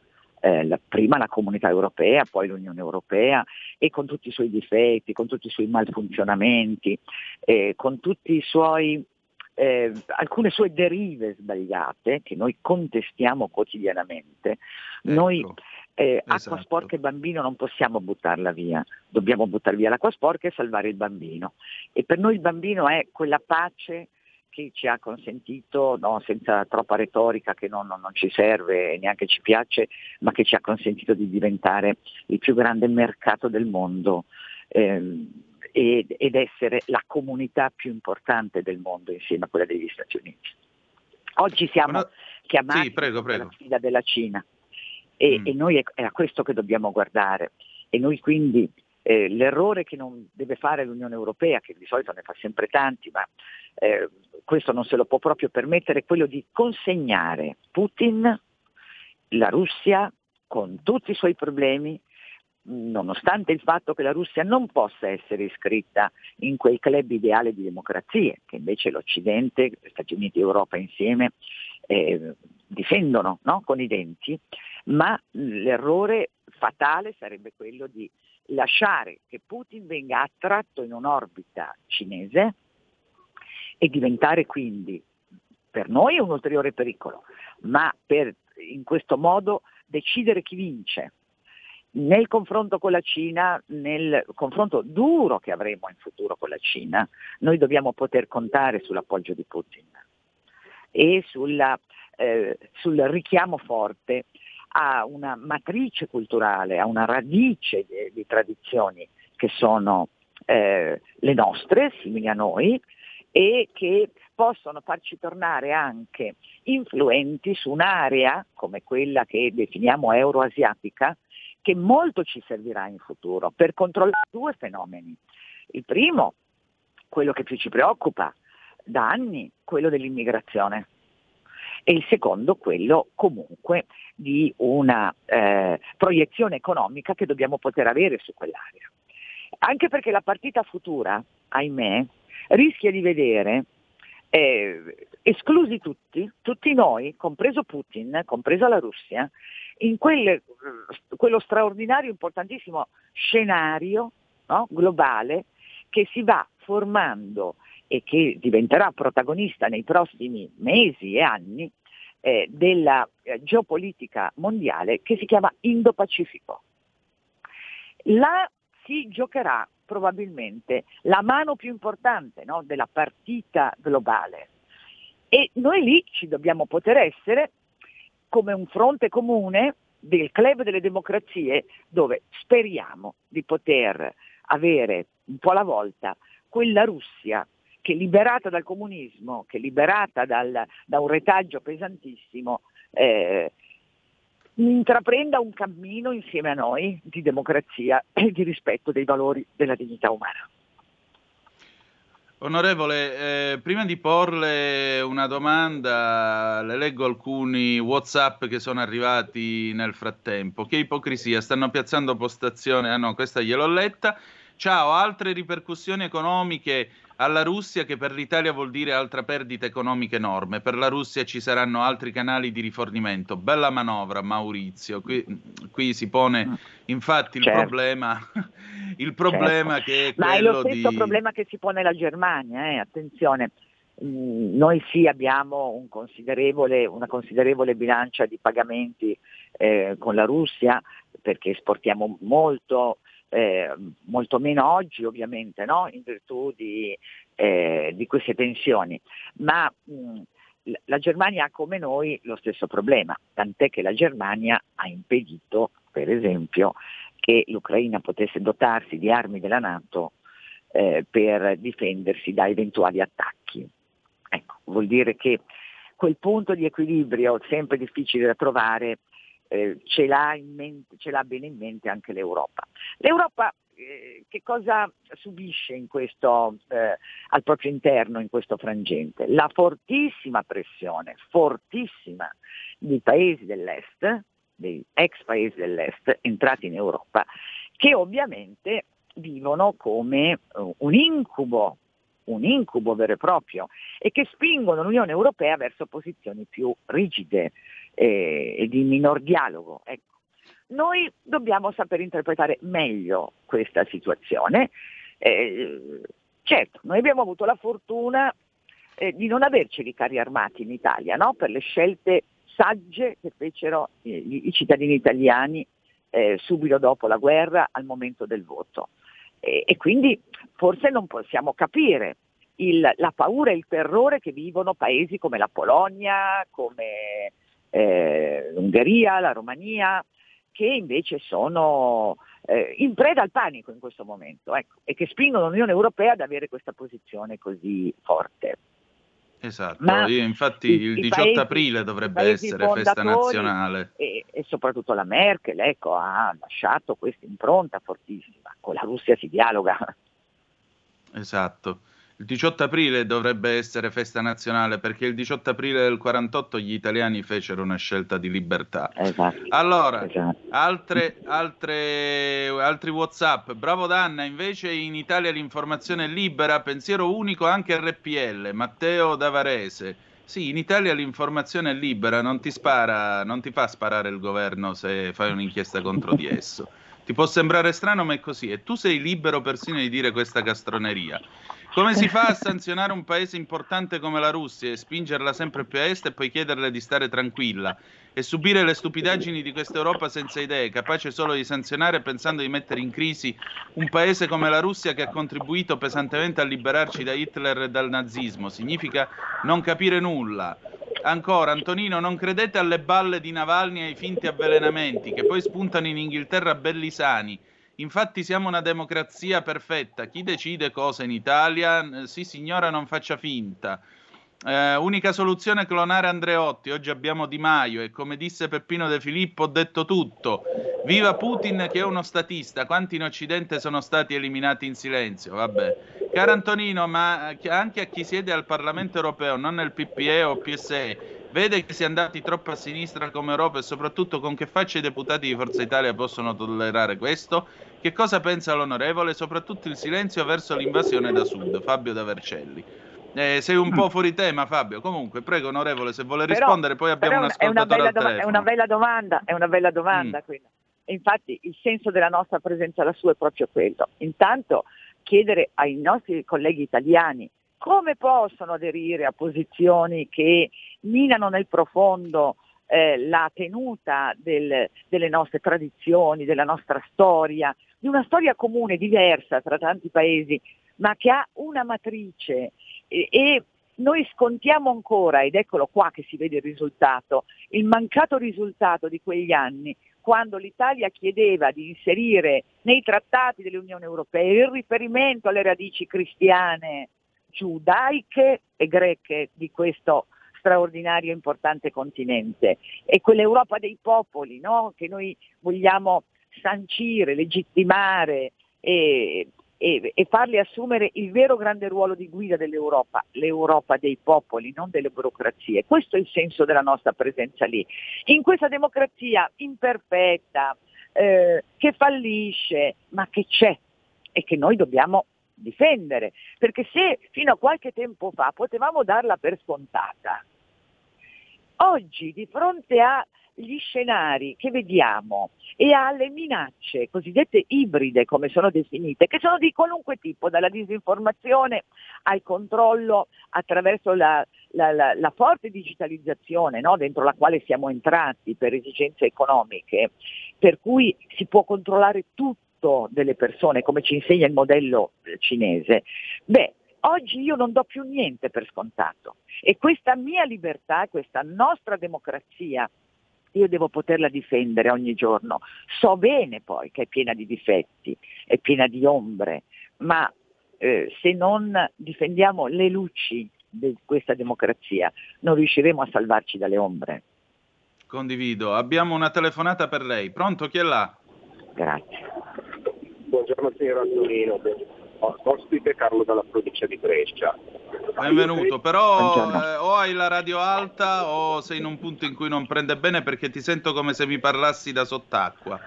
eh, la- prima la comunità europea, poi l'Unione Europea e con tutti i suoi difetti, con tutti i suoi malfunzionamenti, eh, con tutti i suoi eh, alcune sue derive sbagliate che noi contestiamo quotidianamente, noi eh, acqua esatto. sporca e bambino non possiamo buttarla via, dobbiamo buttare via l'acqua sporca e salvare il bambino. E per noi il bambino è quella pace che ci ha consentito, no, senza troppa retorica che non, non- non ci serve e neanche ci piace, ma che ci ha consentito di diventare il più grande mercato del mondo. ehm, ed, ed essere la comunità più importante del mondo insieme a quella degli Stati Uniti. Oggi siamo chiamati Sì, prego, prego. alla sfida della Cina e, e noi è, è a questo che dobbiamo guardare e noi quindi eh, l'errore che non deve fare l'Unione Europea, che di solito ne fa sempre tanti, ma eh, questo non se lo può proprio permettere, è quello di consegnare Putin, la Russia, con tutti i suoi problemi, nonostante il fatto che la Russia non possa essere iscritta in quel club ideale di democrazie, che invece l'Occidente, Stati Uniti e Europa insieme eh, difendono no? con i denti, ma l'errore fatale sarebbe quello di lasciare che Putin venga attratto in un'orbita cinese e diventare quindi per noi un ulteriore pericolo, ma per in questo modo decidere chi vince nel confronto con la Cina, nel confronto duro che avremo in futuro con la Cina, noi dobbiamo poter contare sull'appoggio di Putin e sulla, eh, sul richiamo forte a una matrice culturale, a una radice di, di tradizioni che sono eh, le nostre, simili a noi, e che possono farci tornare anche influenti su un'area come quella che definiamo euroasiatica, che molto ci servirà in futuro per controllare due fenomeni. Il primo, quello che più ci preoccupa da anni, quello dell'immigrazione. E il secondo, quello comunque di una eh, proiezione economica che dobbiamo poter avere su quell'area. Anche perché la partita futura, ahimè, rischia di vedere eh, esclusi tutti, tutti noi, compreso Putin, compresa la Russia, in quel, quello straordinario, importantissimo scenario no, globale che si va formando e che diventerà protagonista nei prossimi mesi e anni eh, della eh, geopolitica mondiale che si chiama Indo-Pacifico. Là si giocherà probabilmente la mano più importante no, della partita globale. E noi lì ci dobbiamo poter essere come un fronte comune del club delle democrazie dove speriamo di poter avere un po' alla volta quella Russia che liberata dal comunismo, che liberata dal, da un retaggio pesantissimo, eh, intraprenda un cammino insieme a noi di democrazia e di rispetto dei valori della dignità umana. Onorevole, eh, prima di porle una domanda, le leggo alcuni WhatsApp che sono arrivati nel frattempo. Che ipocrisia, stanno piazzando postazione. Ah no, questa gliel'ho letta. Ciao, altre ripercussioni economiche alla Russia che per l'Italia vuol dire altra perdita economica enorme. Per la Russia ci saranno altri canali di rifornimento. Bella manovra, Maurizio. Qui, qui si pone mm. infatti il certo. problema, [laughs] il problema certo. che è Ma è lo stesso di... problema che si pone la Germania, eh? attenzione. Mm, noi sì abbiamo un considerevole, una considerevole bilancia di pagamenti eh, con la Russia perché esportiamo molto, eh, molto meno oggi ovviamente, no? in virtù di, eh, di, queste tensioni, ma mh, la Germania ha come noi lo stesso problema, tant'è che la Germania ha impedito, per esempio, che l'Ucraina potesse dotarsi di armi della Nato eh, per difendersi da eventuali attacchi. Ecco, vuol dire che quel punto di equilibrio sempre difficile da trovare eh, ce, l'ha mente, ce, l'ha bene in mente anche l'Europa. L'Europa eh, che cosa subisce questo, eh, al proprio interno in questo frangente? La fortissima pressione, fortissima, dei paesi dell'Est, dei ex paesi dell'Est entrati in Europa, che ovviamente vivono come uh, un incubo un incubo vero e proprio e che spingono l'Unione Europea verso posizioni più rigide, eh, e di minor dialogo. Ecco. Noi dobbiamo saper interpretare meglio questa situazione. Eh, certo, noi abbiamo avuto la fortuna eh, di non averci i carri armati in Italia, no? per le scelte sagge che fecero i, i cittadini italiani eh, subito dopo la guerra al momento del voto. E, e quindi forse non possiamo capire il, la paura e il terrore che vivono paesi come la Polonia, come eh, l'Ungheria, la Romania, che invece sono eh, in preda al panico in questo momento ecco, e che spingono l'Unione Europea ad avere questa posizione così forte. Esatto, Ma infatti i, il 18 paesi, aprile dovrebbe essere festa nazionale. E, e, soprattutto la Merkel ecco, ha lasciato questa impronta fortissima, con la Russia si dialoga. Esatto. Il 18 aprile dovrebbe essere festa nazionale perché il 18 aprile del 48 gli italiani fecero una scelta di libertà. Esatto. Allora, esatto. Altre, altre, altri WhatsApp. Bravo Danna, invece in Italia l'informazione è libera, pensiero unico anche RPL. Matteo Davarese. Sì, in Italia l'informazione è libera, non ti spara, non ti fa sparare il governo se fai un'inchiesta contro di esso. Ti può sembrare strano, ma è così. E tu sei libero persino di dire questa castroneria. Come si fa a sanzionare un paese importante come la Russia e spingerla sempre più a est e poi chiederle di stare tranquilla e subire le stupidaggini di questa Europa senza idee, capace solo di sanzionare pensando di mettere in crisi un paese come la Russia che ha contribuito pesantemente a liberarci da Hitler e dal nazismo? Significa non capire nulla. Ancora, Antonino, non credete alle balle di Navalny e ai finti avvelenamenti che poi spuntano in Inghilterra belli sani Infatti siamo una democrazia perfetta. Chi decide cosa in Italia? Sì, signora, non faccia finta. Eh, unica soluzione è clonare Andreotti. Oggi abbiamo Di Maio e come disse Peppino De Filippo ho detto tutto. Viva Putin che è uno statista. Quanti in Occidente sono stati eliminati in silenzio? Vabbè. Caro Antonino, ma anche a chi siede al Parlamento europeo, non nel PPE o PSE, Vede che si è andati troppo a sinistra come Europa e soprattutto con che faccia i deputati di Forza Italia possono tollerare questo? Che cosa pensa l'onorevole? Soprattutto il silenzio verso l'invasione da sud. Fabio da Vercelli. Eh, sei un po' fuori tema, Fabio. Comunque, prego, onorevole, se vuole rispondere, poi abbiamo un ascoltatore al. È una bella domanda, è una bella domanda mm. infatti il senso della nostra presenza lassù è proprio quello. Intanto chiedere ai nostri colleghi italiani come possono aderire a posizioni che minano nel profondo eh, la tenuta del, delle nostre tradizioni, della nostra storia, di una storia comune, diversa tra tanti paesi, ma che ha una matrice. E, e noi scontiamo ancora, ed eccolo qua che si vede il risultato, il mancato risultato di quegli anni, quando l'Italia chiedeva di inserire nei trattati dell'Unione Europea il riferimento alle radici cristiane, giudaiche e greche di questo straordinario e importante continente. È quell'Europa dei popoli no? che noi vogliamo sancire, legittimare e, e, e, farli assumere il vero grande ruolo di guida dell'Europa, l'Europa dei popoli, non delle burocrazie. Questo è il senso della nostra presenza lì. In questa democrazia imperfetta, eh, che fallisce, ma che c'è e che noi dobbiamo difendere, perché se fino a qualche tempo fa potevamo darla per scontata, oggi di fronte agli scenari che vediamo e alle minacce cosiddette ibride, come sono definite, che sono di qualunque tipo, dalla disinformazione al controllo attraverso la, la, la, la forte digitalizzazione no? dentro la quale siamo entrati per esigenze economiche, per cui si può controllare tutto delle persone, come ci insegna il modello eh, cinese, beh, oggi io non do più niente per scontato e questa mia libertà, questa nostra democrazia, io devo poterla difendere ogni giorno. So bene poi che è piena di difetti, è piena di ombre, ma eh, se non difendiamo le luci di questa democrazia non riusciremo a salvarci dalle ombre. Condivido. Abbiamo una telefonata per lei. Pronto? Chi è là? Grazie. Buongiorno signor Antonino, ospite Carlo dalla provincia di Brescia. Benvenuto, però eh, o hai la radio alta o sei in un punto in cui non prende bene perché ti sento come se mi parlassi da sott'acqua.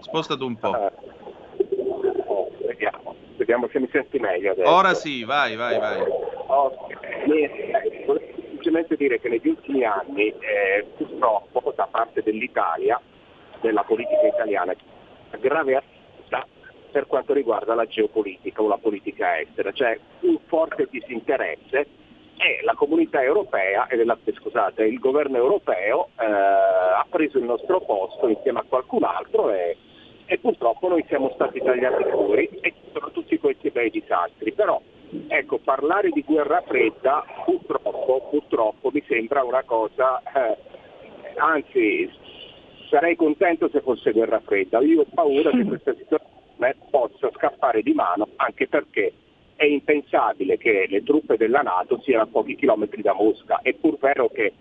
Spostati un po'. Uh, oh, vediamo. vediamo se mi senti meglio adesso. Ora sì, vai, vai, vai. Oh, volevo semplicemente dire che negli ultimi anni eh, purtroppo da parte dell'Italia, della politica italiana, grave assenza per quanto riguarda la geopolitica o la politica estera, cioè un forte disinteresse e la comunità europea, scusate, il governo europeo eh, ha preso il nostro posto insieme a qualcun altro e, e, purtroppo noi siamo stati tagliati fuori e ci sono tutti questi bei disastri. Però ecco, parlare di guerra fredda purtroppo, purtroppo mi sembra una cosa, eh, anzi sarei contento se fosse guerra fredda, io ho paura che questa situazione possa scappare di mano anche perché è impensabile che le truppe della Nato siano a pochi chilometri da Mosca. È pur vero che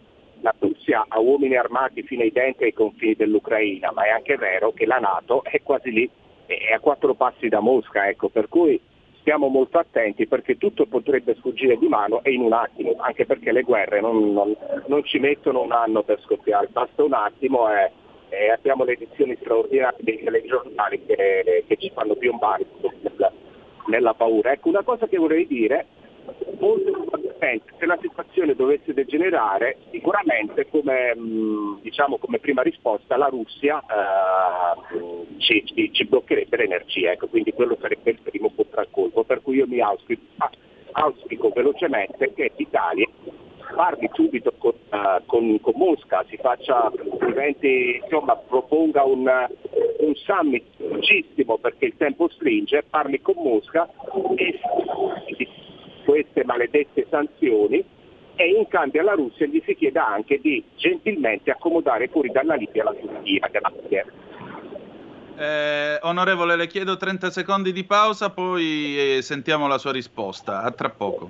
la Russia ha uomini armati fino ai denti ai confini dell'Ucraina, ma è anche vero che la Nato è quasi lì, è a quattro passi da Mosca, ecco, per cui stiamo molto attenti perché tutto potrebbe sfuggire di mano e in un attimo, anche perché le guerre non, non, non ci mettono un anno per scoppiare, basta un attimo e eh, abbiamo le edizioni straordinarie dei telegiornali che, che ci fanno piombare nella, nella paura. Ecco, una cosa che vorrei dire, molto probabilmente se la situazione dovesse degenerare, sicuramente come, mh, diciamo, come prima risposta la Russia eh, ci, ci, ci, bloccherebbe l'energia, ecco, quindi quello sarebbe il primo contraccolpo, per cui io mi auspico, auspico velocemente che l'Italia parli subito con, uh, con, con, Mosca, si faccia, diventi, insomma, proponga un, un summit velocissimo perché il tempo stringe, parli con Mosca e queste maledette sanzioni e in cambio alla Russia gli si chieda anche di gentilmente accomodare fuori dalla Libia la Turchia. Grazie. Eh, onorevole, le chiedo 30 secondi di pausa, poi eh, sentiamo la sua risposta. A tra poco.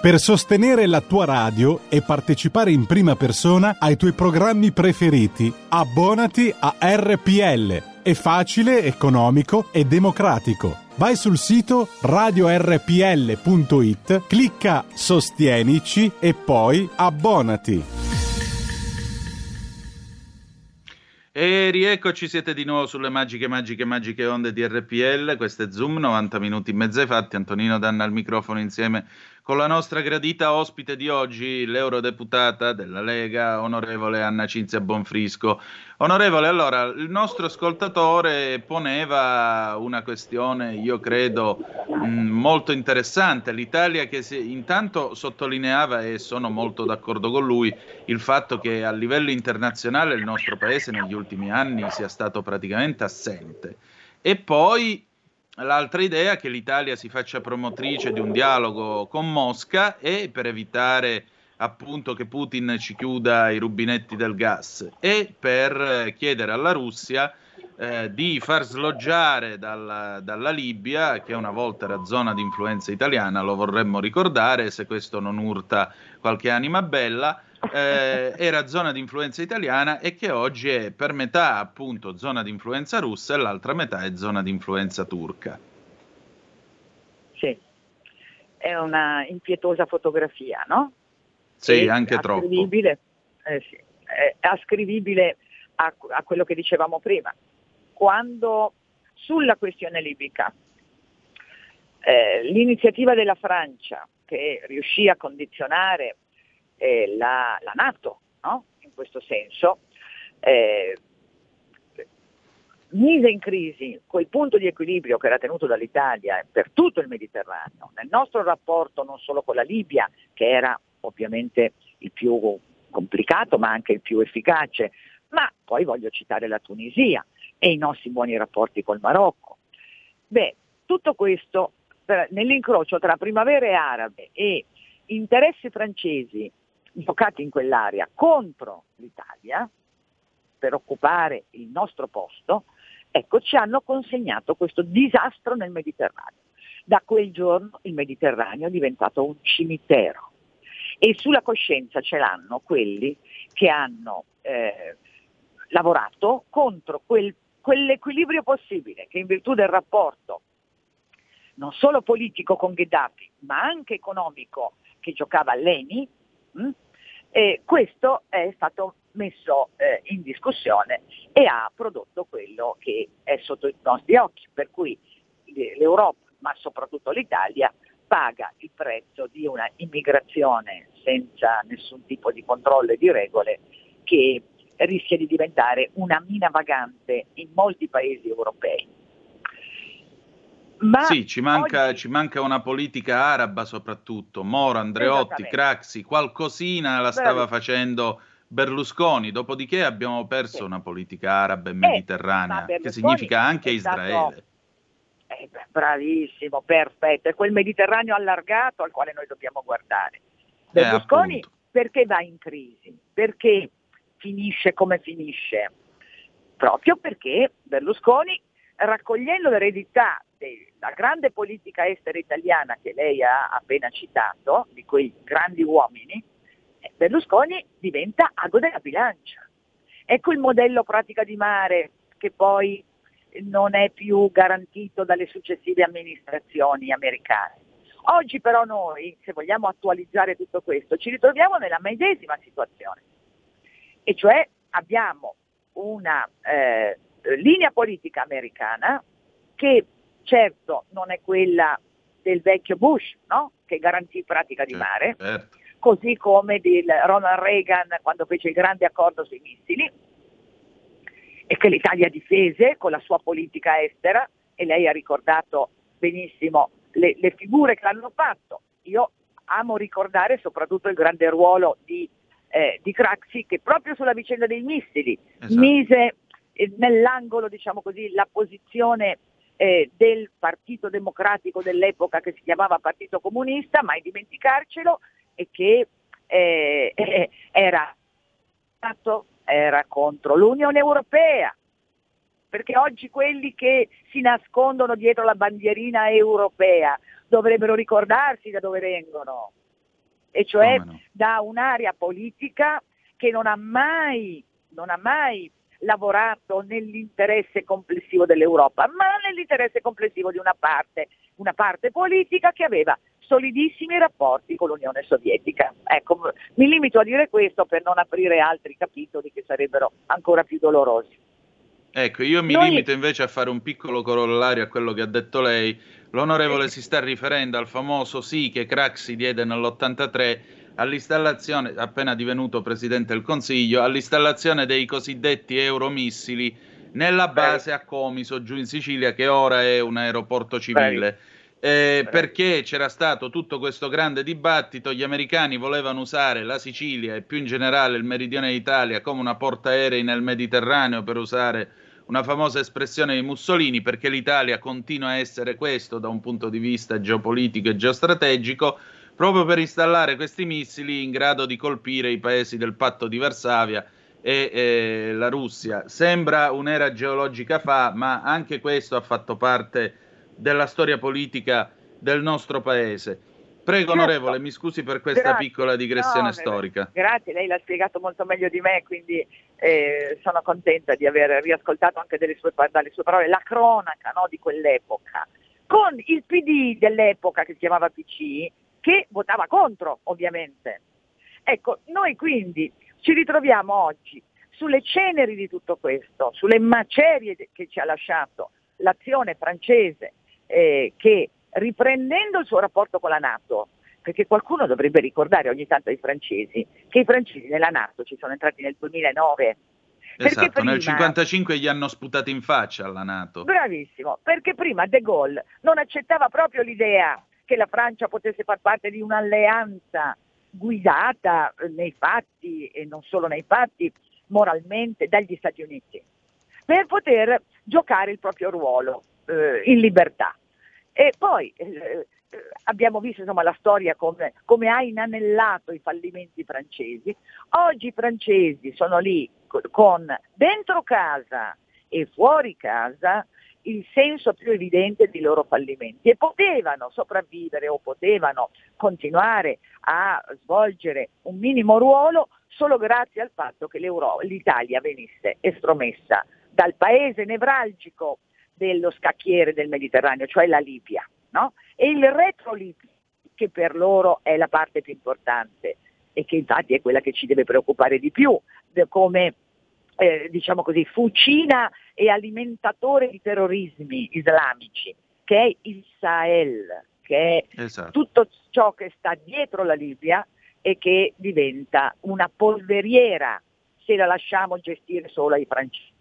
per sostenere la tua radio e partecipare in prima persona ai tuoi programmi preferiti. Abbonati a RPL È facile, economico e democratico. Vai sul sito radiorpl.it, clicca Sostienici e poi abbonati. E rieccoci, siete di nuovo sulle magiche, magiche, magiche onde di RPL. Questo è Zoom, 90 minuti in mezzo fatti. Antonino Danna al microfono insieme con la nostra gradita ospite di oggi, l'eurodeputata della Lega, onorevole Anna Cinzia Bonfrisco. Onorevole, allora, il nostro ascoltatore poneva una questione, io credo, mh, molto interessante. L'Italia che si, intanto sottolineava, e sono molto d'accordo con lui, il fatto che a livello internazionale il nostro paese negli ultimi anni sia stato praticamente assente. E poi L'altra idea è che l'Italia si faccia promotrice di un dialogo con Mosca e per evitare appunto che Putin ci chiuda i rubinetti del gas e per chiedere alla Russia eh, di far sloggiare dalla, dalla, Libia, che una volta era zona di influenza italiana, lo vorremmo ricordare se questo non urta qualche anima bella, eh, era zona di influenza italiana e che oggi è per metà appunto zona di influenza russa e l'altra metà è zona di influenza turca. Sì, è una impietosa fotografia, no? Sì, e anche troppo. Eh sì, è ascrivibile a, a quello che dicevamo prima. Quando sulla questione libica eh, l'iniziativa della Francia che riuscì a condizionare eh, la, la, Nato, no? in questo senso, eh, mise in crisi quel punto di equilibrio che era tenuto dall'Italia per tutto il Mediterraneo, nel nostro rapporto non solo con la Libia, che era ovviamente il più complicato ma anche il più efficace, ma poi voglio citare la Tunisia e i nostri buoni rapporti col Marocco. Beh, tutto questo nell'incrocio tra primavere arabe e interessi francesi giocati in quell'area contro l'Italia per occupare il nostro posto, ecco, ci hanno consegnato questo disastro nel Mediterraneo. Da quel giorno il Mediterraneo è diventato un cimitero e sulla coscienza ce l'hanno quelli che hanno eh, lavorato contro quel, quell'equilibrio possibile che in virtù del rapporto non solo politico con Gheddafi, ma anche economico che giocava l'ENI, mh, hm, e questo è stato messo eh, in discussione e ha prodotto quello che è sotto i nostri occhi, per cui l'Europa, ma soprattutto l'Italia, paga il prezzo di una immigrazione senza nessun tipo di controllo e di regole che rischia di diventare una mina vagante in molti paesi europei. Ma sì, ci manca, oggi... ci manca, una politica araba soprattutto. Moro, Andreotti, Craxi, qualcosina la stava Bravissimo. facendo Berlusconi, dopodiché abbiamo perso sì. una politica araba e eh, mediterranea, che significa anche Israele. Eh, bravissimo, perfetto, è quel Mediterraneo allargato al quale noi dobbiamo guardare. Eh, Berlusconi eh, perché va in crisi? Perché finisce come finisce? Proprio perché Berlusconi, raccogliendo l'eredità la grande politica estera italiana che lei ha appena citato, di quei grandi uomini, eh, Berlusconi diventa ago della bilancia. Ecco il modello pratica di mare che poi non è più garantito dalle successive amministrazioni americane. Oggi però noi, se vogliamo attualizzare tutto questo, ci ritroviamo nella medesima situazione, e cioè abbiamo una eh, linea politica americana che certo non è quella del vecchio Bush, no? che garantì pratica di mare, certo. così come di Ronald Reagan quando fece il grande accordo sui missili, e che l'Italia difese con la sua politica estera, e lei ha ricordato benissimo le, le figure che l'hanno fatto. Io amo ricordare soprattutto il grande ruolo di, eh, di Craxi che proprio sulla vicenda dei missili esatto. mise eh, nell'angolo, diciamo così, la posizione eh, del Partito Democratico dell'epoca che si chiamava Partito Comunista, mai dimenticarcelo, e che eh, eh, era, era contro l'Unione Europea, perché oggi quelli che si nascondono dietro la bandierina europea dovrebbero ricordarsi da dove vengono, e cioè no. da un'area politica che non ha mai, non ha mai lavorato nell'interesse complessivo dell'Europa, ma nell'interesse complessivo di una parte, una parte politica che aveva solidissimi rapporti con l'Unione Sovietica. Ecco, mi limito a dire questo per non aprire altri capitoli che sarebbero ancora più dolorosi. Ecco, io mi Noi- limito invece a fare un piccolo corollario a quello che ha detto lei. L'onorevole si sta riferendo al famoso sì che Craxi diede nell'83 all'installazione, appena divenuto Presidente del Consiglio, all'installazione dei cosiddetti euromissili nella base a Comiso, giù in Sicilia, che ora è un aeroporto civile. Eh, perché c'era stato tutto questo grande dibattito, gli americani volevano usare la Sicilia e più in generale il meridione d'Italia come una portaerei nel Mediterraneo per usare una famosa espressione di Mussolini, perché l'Italia continua a essere questo da un punto di vista geopolitico e geostrategico, proprio per installare questi missili in grado di colpire i paesi del patto di Varsavia e eh, la Russia. Sembra un'era geologica fa, ma anche questo ha fatto parte della storia politica del nostro paese. Prego, Certo. onorevole, mi scusi per questa Grazie. piccola digressione No, storica. Grazie, lei l'ha spiegato molto meglio di me, quindi eh, sono contenta di aver riascoltato anche delle sue, dalle sue parole la cronaca no, di quell'epoca, con il PD dell'epoca che si chiamava PC, che votava contro, ovviamente. Ecco, noi quindi ci ritroviamo oggi sulle ceneri di tutto questo, sulle macerie che ci ha lasciato l'azione francese eh, che riprendendo il suo rapporto con la Nato, perché qualcuno dovrebbe ricordare ogni tanto ai francesi che i francesi nella Nato ci sono entrati nel 2009. Perché Esatto, prima, nel 55 gli hanno sputato in faccia alla Nato. Bravissimo, perché prima De Gaulle non accettava proprio l'idea che la Francia potesse far parte di un'alleanza guidata nei fatti e non solo nei fatti, moralmente dagli Stati Uniti, per poter giocare il proprio ruolo eh, in libertà. E poi eh, eh, abbiamo visto insomma, la storia come, come ha inanellato i fallimenti francesi. Oggi i francesi sono lì co- con dentro casa e fuori casa il senso più evidente dei loro fallimenti e potevano sopravvivere o potevano continuare a svolgere un minimo ruolo solo grazie al fatto che l'Italia venisse estromessa dal paese nevralgico dello scacchiere del Mediterraneo, cioè la Libia, no? e il retro Libia, che per loro è la parte più importante e che infatti è quella che ci deve preoccupare di più, come eh, diciamo così, fucina e alimentatore di terrorismi islamici, che è il Sahel, che è Esatto. tutto ciò che sta dietro la Libia e che diventa una polveriera se la lasciamo gestire solo ai francesi.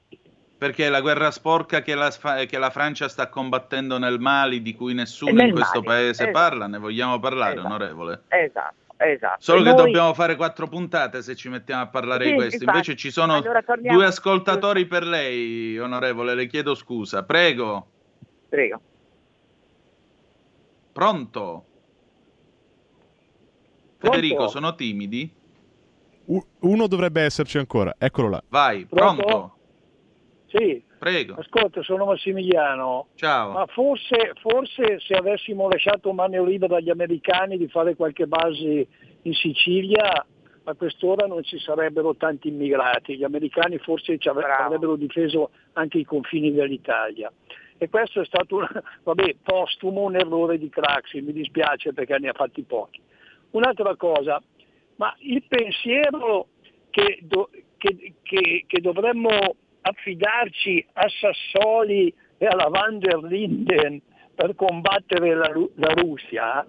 Perché la guerra sporca che la, che la Francia sta combattendo nel Mali, di cui nessuno Nel in questo Mali, paese esatto. parla, ne vogliamo parlare, Esatto. onorevole? Esatto, esatto. Solo E che noi- dobbiamo fare quattro puntate se ci mettiamo a parlare Sì, di questo. infatti. Invece ci sono Allora torniamo- due ascoltatori per lei, onorevole, le chiedo scusa. Prego. Prego. Pronto? Federico, sono timidi? U- uno dovrebbe esserci ancora, eccolo là. Vai, Pronto? pronto? Sì, Prego. ascolta, sono Massimiliano. Ciao. Ma forse, forse se avessimo lasciato mano libera agli americani di fare qualche base in Sicilia, a quest'ora non ci sarebbero tanti immigrati. Gli americani forse ci avre- avrebbero difeso anche i confini dell'Italia. E questo è stato, un, [laughs] vabbè, postumo un errore di Craxi, mi dispiace perché ne ha fatti pochi. Un'altra cosa, ma il pensiero che, do- che- che- che dovremmo affidarci a Sassoli e alla Van der Linden per combattere la, la Russia,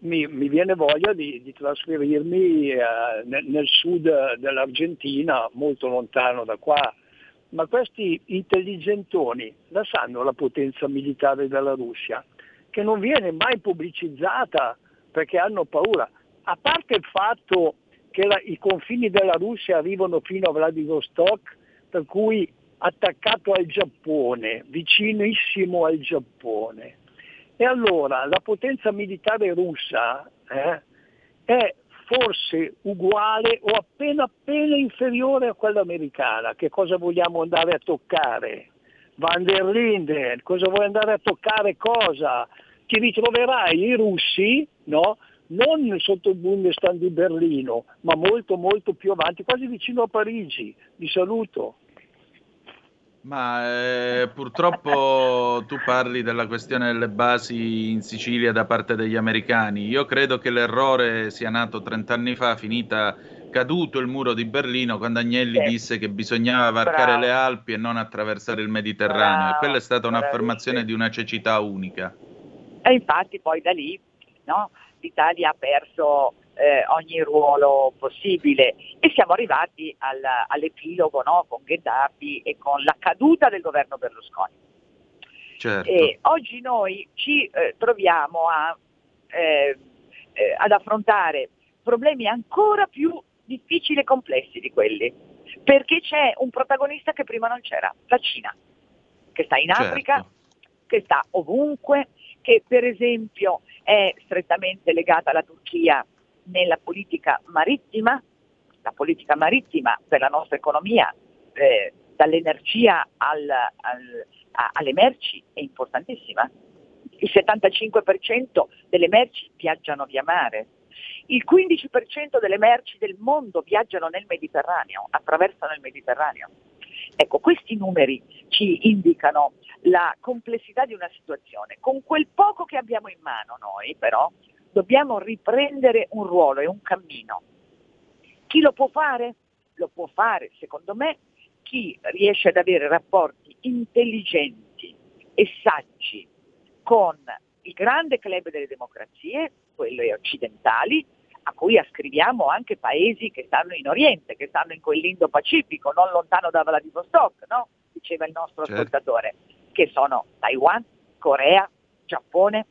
mi, mi viene voglia di, di trasferirmi eh, nel, nel sud dell'Argentina, molto lontano da qua. Ma questi intelligentoni la sanno la potenza militare della Russia, che non viene mai pubblicizzata perché hanno paura. A parte il fatto che la- i confini della Russia arrivano fino a Vladivostok, per cui attaccato al Giappone, vicinissimo al Giappone. E allora la potenza militare russa eh, è forse uguale o appena appena inferiore a quella americana. Che cosa vogliamo andare a toccare? Van der Linden, cosa vuoi andare a toccare cosa? Ti ritroverai i russi, no? Non sotto il Bundestag di Berlino, ma molto molto più avanti, quasi vicino a Parigi. Vi saluto. Ma eh, purtroppo tu parli della questione delle basi in Sicilia da parte degli americani. Io credo che l'errore sia nato 30 anni fa, finita caduto il muro di Berlino, quando Agnelli Sì. disse che bisognava varcare Bravo. le Alpi e non attraversare il Mediterraneo. Bravo, e quella è stata un'affermazione bravissimo. di una cecità unica. E infatti poi da lì no, l'Italia ha perso eh, ogni ruolo possibile e siamo arrivati al- all'epilogo no, con Gheddafi e con la caduta del governo Berlusconi. Certo. E oggi noi ci eh, troviamo a, eh, eh, ad affrontare problemi ancora più difficili e complessi di quelli, perché c'è un protagonista che prima non c'era, la Cina, che sta in Certo. Africa, che sta ovunque, che per esempio è strettamente legata alla Turchia nella politica marittima, la politica marittima per la nostra economia, eh, dall'energia al- al- a- alle merci è importantissima. Il 75% delle merci viaggiano via mare, il 15% delle merci del mondo viaggiano nel Mediterraneo, attraversano il Mediterraneo. Ecco, questi numeri ci indicano la complessità di una situazione. Con quel poco che abbiamo in mano noi, però, dobbiamo riprendere un ruolo e un cammino. Chi lo può fare? Lo può fare, secondo me, chi riesce ad avere rapporti intelligenti e saggi con il grande club delle democrazie, quelle occidentali, a cui ascriviamo anche paesi che stanno in Oriente, che stanno in quell'Indo-Pacifico, non lontano da Vladivostok, no? diceva il nostro Certo. ascoltatore, che sono Taiwan, Corea, Giappone,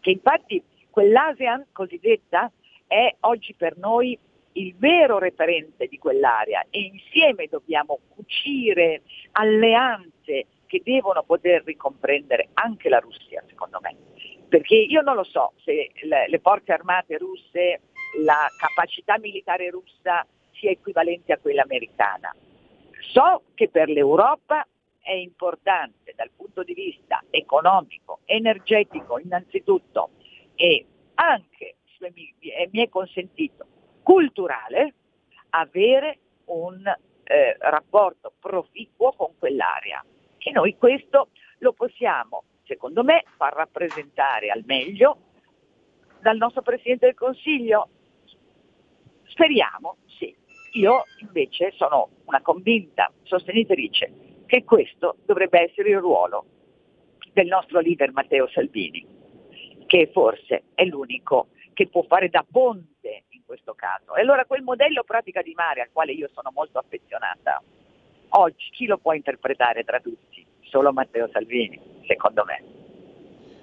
che infatti quell'ASEAN cosiddetta è oggi per noi il vero referente di quell'area e insieme dobbiamo cucire alleanze che devono poter ricomprendere anche la Russia, secondo me. Perché io non lo so se le, le forze armate russe, la capacità militare russa sia equivalente a quella americana. So che per l'Europa è importante dal punto di vista economico, energetico innanzitutto e anche, se mi, mi è consentito, culturale, avere un eh, rapporto proficuo con quell'area. E noi questo lo possiamo, secondo me, far rappresentare al meglio dal nostro Presidente del Consiglio. Speriamo, sì. Io invece sono una convinta sostenitrice che questo dovrebbe essere il ruolo del nostro leader Matteo Salvini, che forse è l'unico che può fare da ponte in questo caso. E allora quel modello pratica di mare al quale io sono molto affezionata, oggi chi lo può interpretare tra tutti? Solo Matteo Salvini, secondo me.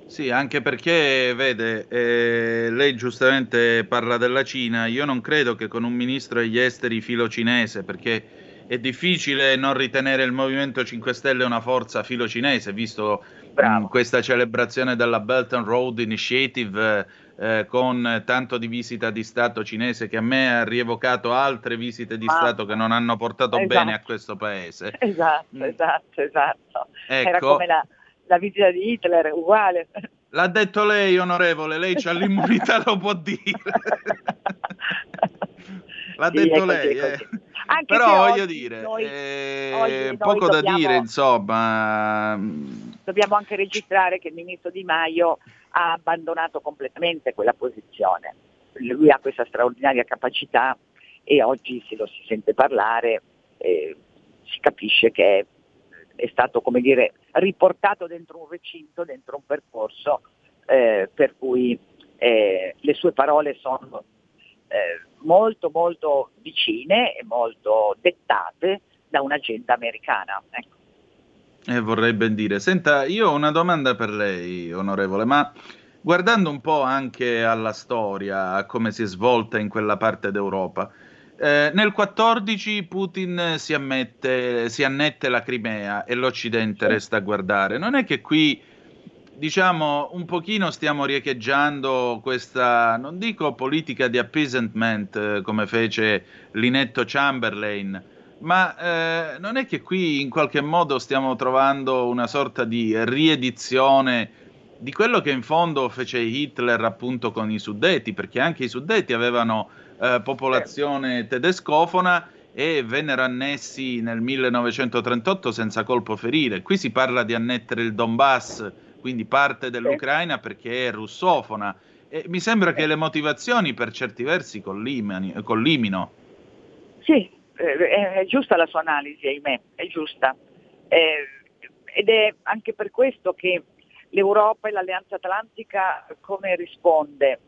Sì, anche perché, vede, eh, lei giustamente parla della Cina, io non credo che con un ministro degli esteri filo cinese, perché è difficile non ritenere il Movimento 5 Stelle una forza filo cinese, visto mh, questa celebrazione della Belt and Road Initiative eh, con tanto di visita di Stato cinese che a me ha rievocato altre visite di Ma- Stato che non hanno portato Esatto. bene a questo paese. Esatto, esatto, esatto. Era Ecco. come la, la visita di Hitler, uguale. L'ha detto lei, onorevole, lei c'ha l'immunità, lo può dire. [laughs] L'ha Sì, detto è così, lei, è eh. così. Anche però voglio dire, noi- eh, poco da dobbiamo- dire, insomma. Dobbiamo anche registrare che il ministro Di Maio ha abbandonato completamente quella posizione. Lui ha questa straordinaria capacità e oggi se lo si sente parlare eh, si capisce che è, è stato, come dire, riportato dentro un recinto, dentro un percorso eh, per cui eh, le sue parole sono eh, molto molto vicine e molto dettate da un'agenda americana. Ecco. Eh, vorrei ben dire. Senta, io ho una domanda per lei, onorevole, ma guardando un po' anche alla storia, a come si è svolta in quella parte d'Europa, eh, nel 14 Putin si, ammette, si annette la Crimea e l'Occidente resta a guardare. Non è che qui, diciamo, un pochino stiamo riecheggiando questa, non dico politica di appeasement eh, come fece l'inetto Chamberlain, ma eh, non è che qui in qualche modo stiamo trovando una sorta di riedizione di quello che in fondo fece Hitler appunto con i Suddeti, perché anche i Suddeti avevano eh, popolazione tedescofona e vennero annessi nel 1938 senza colpo ferire. Qui si parla di annettere il Donbass, quindi parte dell'Ucraina perché è russofona. E mi sembra che le motivazioni per certi versi collimino. Sì, eh, è giusta la sua analisi, ahimè, è giusta. Eh, ed è anche per questo che l'Europa e l'Alleanza Atlantica come risponde?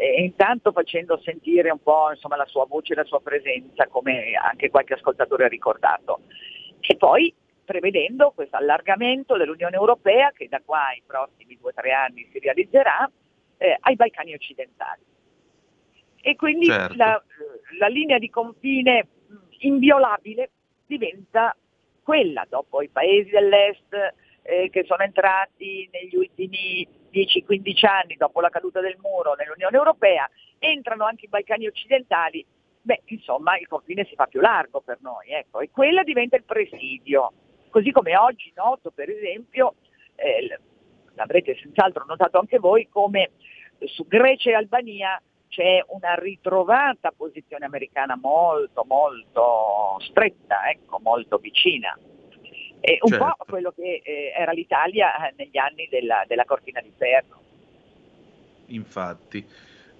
Eh, intanto facendo sentire un po' insomma, la sua voce e la sua presenza, come anche qualche ascoltatore ha ricordato. E poi prevedendo questo allargamento dell'Unione Europea che da qua ai prossimi due o tre anni si realizzerà eh, ai Balcani occidentali. E quindi Certo. la, la linea di confine inviolabile diventa quella, dopo i paesi dell'est eh, che sono entrati negli ultimi 10-15 anni dopo la caduta del muro nell'Unione Europea, entrano anche i Balcani occidentali, beh insomma il confine si fa più largo per noi, ecco, e quella diventa il presidio. Così come oggi noto per esempio, eh, l'avrete senz'altro notato anche voi, come su Grecia e Albania c'è una ritrovata posizione americana molto molto stretta, ecco, molto vicina. E un Certo. po' quello che eh, era l'Italia eh, negli anni della, della cortina di ferro. Infatti.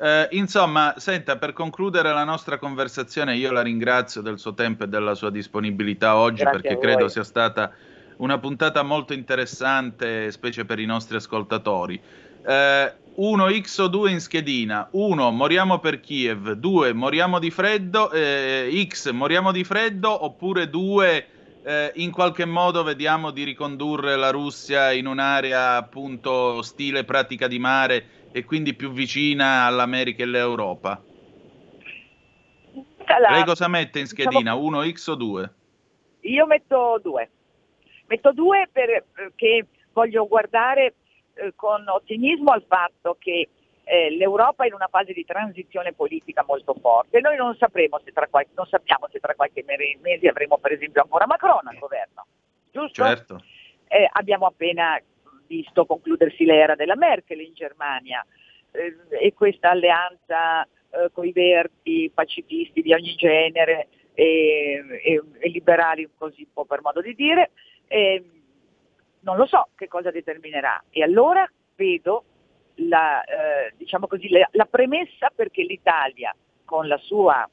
Eh, insomma, senta, per concludere la nostra conversazione, io la ringrazio del suo tempo e della sua disponibilità oggi Grazie perché credo sia stata una puntata molto interessante, specie per i nostri ascoltatori. 1x o 2 in schedina. 1 moriamo per Kiev, 2 moriamo di freddo, eh, X moriamo di freddo oppure 2 in qualche modo vediamo di ricondurre la Russia in un'area appunto stile pratica di mare e quindi più vicina all'America e all'Europa. Allora, Lei cosa mette in diciamo- schedina? 1x o 2? Io metto due. Metto due perché voglio guardare eh, con ottimismo al fatto che eh, l'Europa è in una fase di transizione politica molto forte. Noi non sapremo se tra qualche, non sappiamo se tra qualche mese avremo per esempio ancora Macron al governo, giusto? Certo. Eh, abbiamo appena visto concludersi l'era della Merkel in Germania eh, e questa alleanza eh, con i verdi, pacifisti di ogni genere e, e- e liberali, così un po' per modo di dire, eh, non lo so che cosa determinerà. E allora vedo la, eh, diciamo così, la, la premessa perché l'Italia, con la sua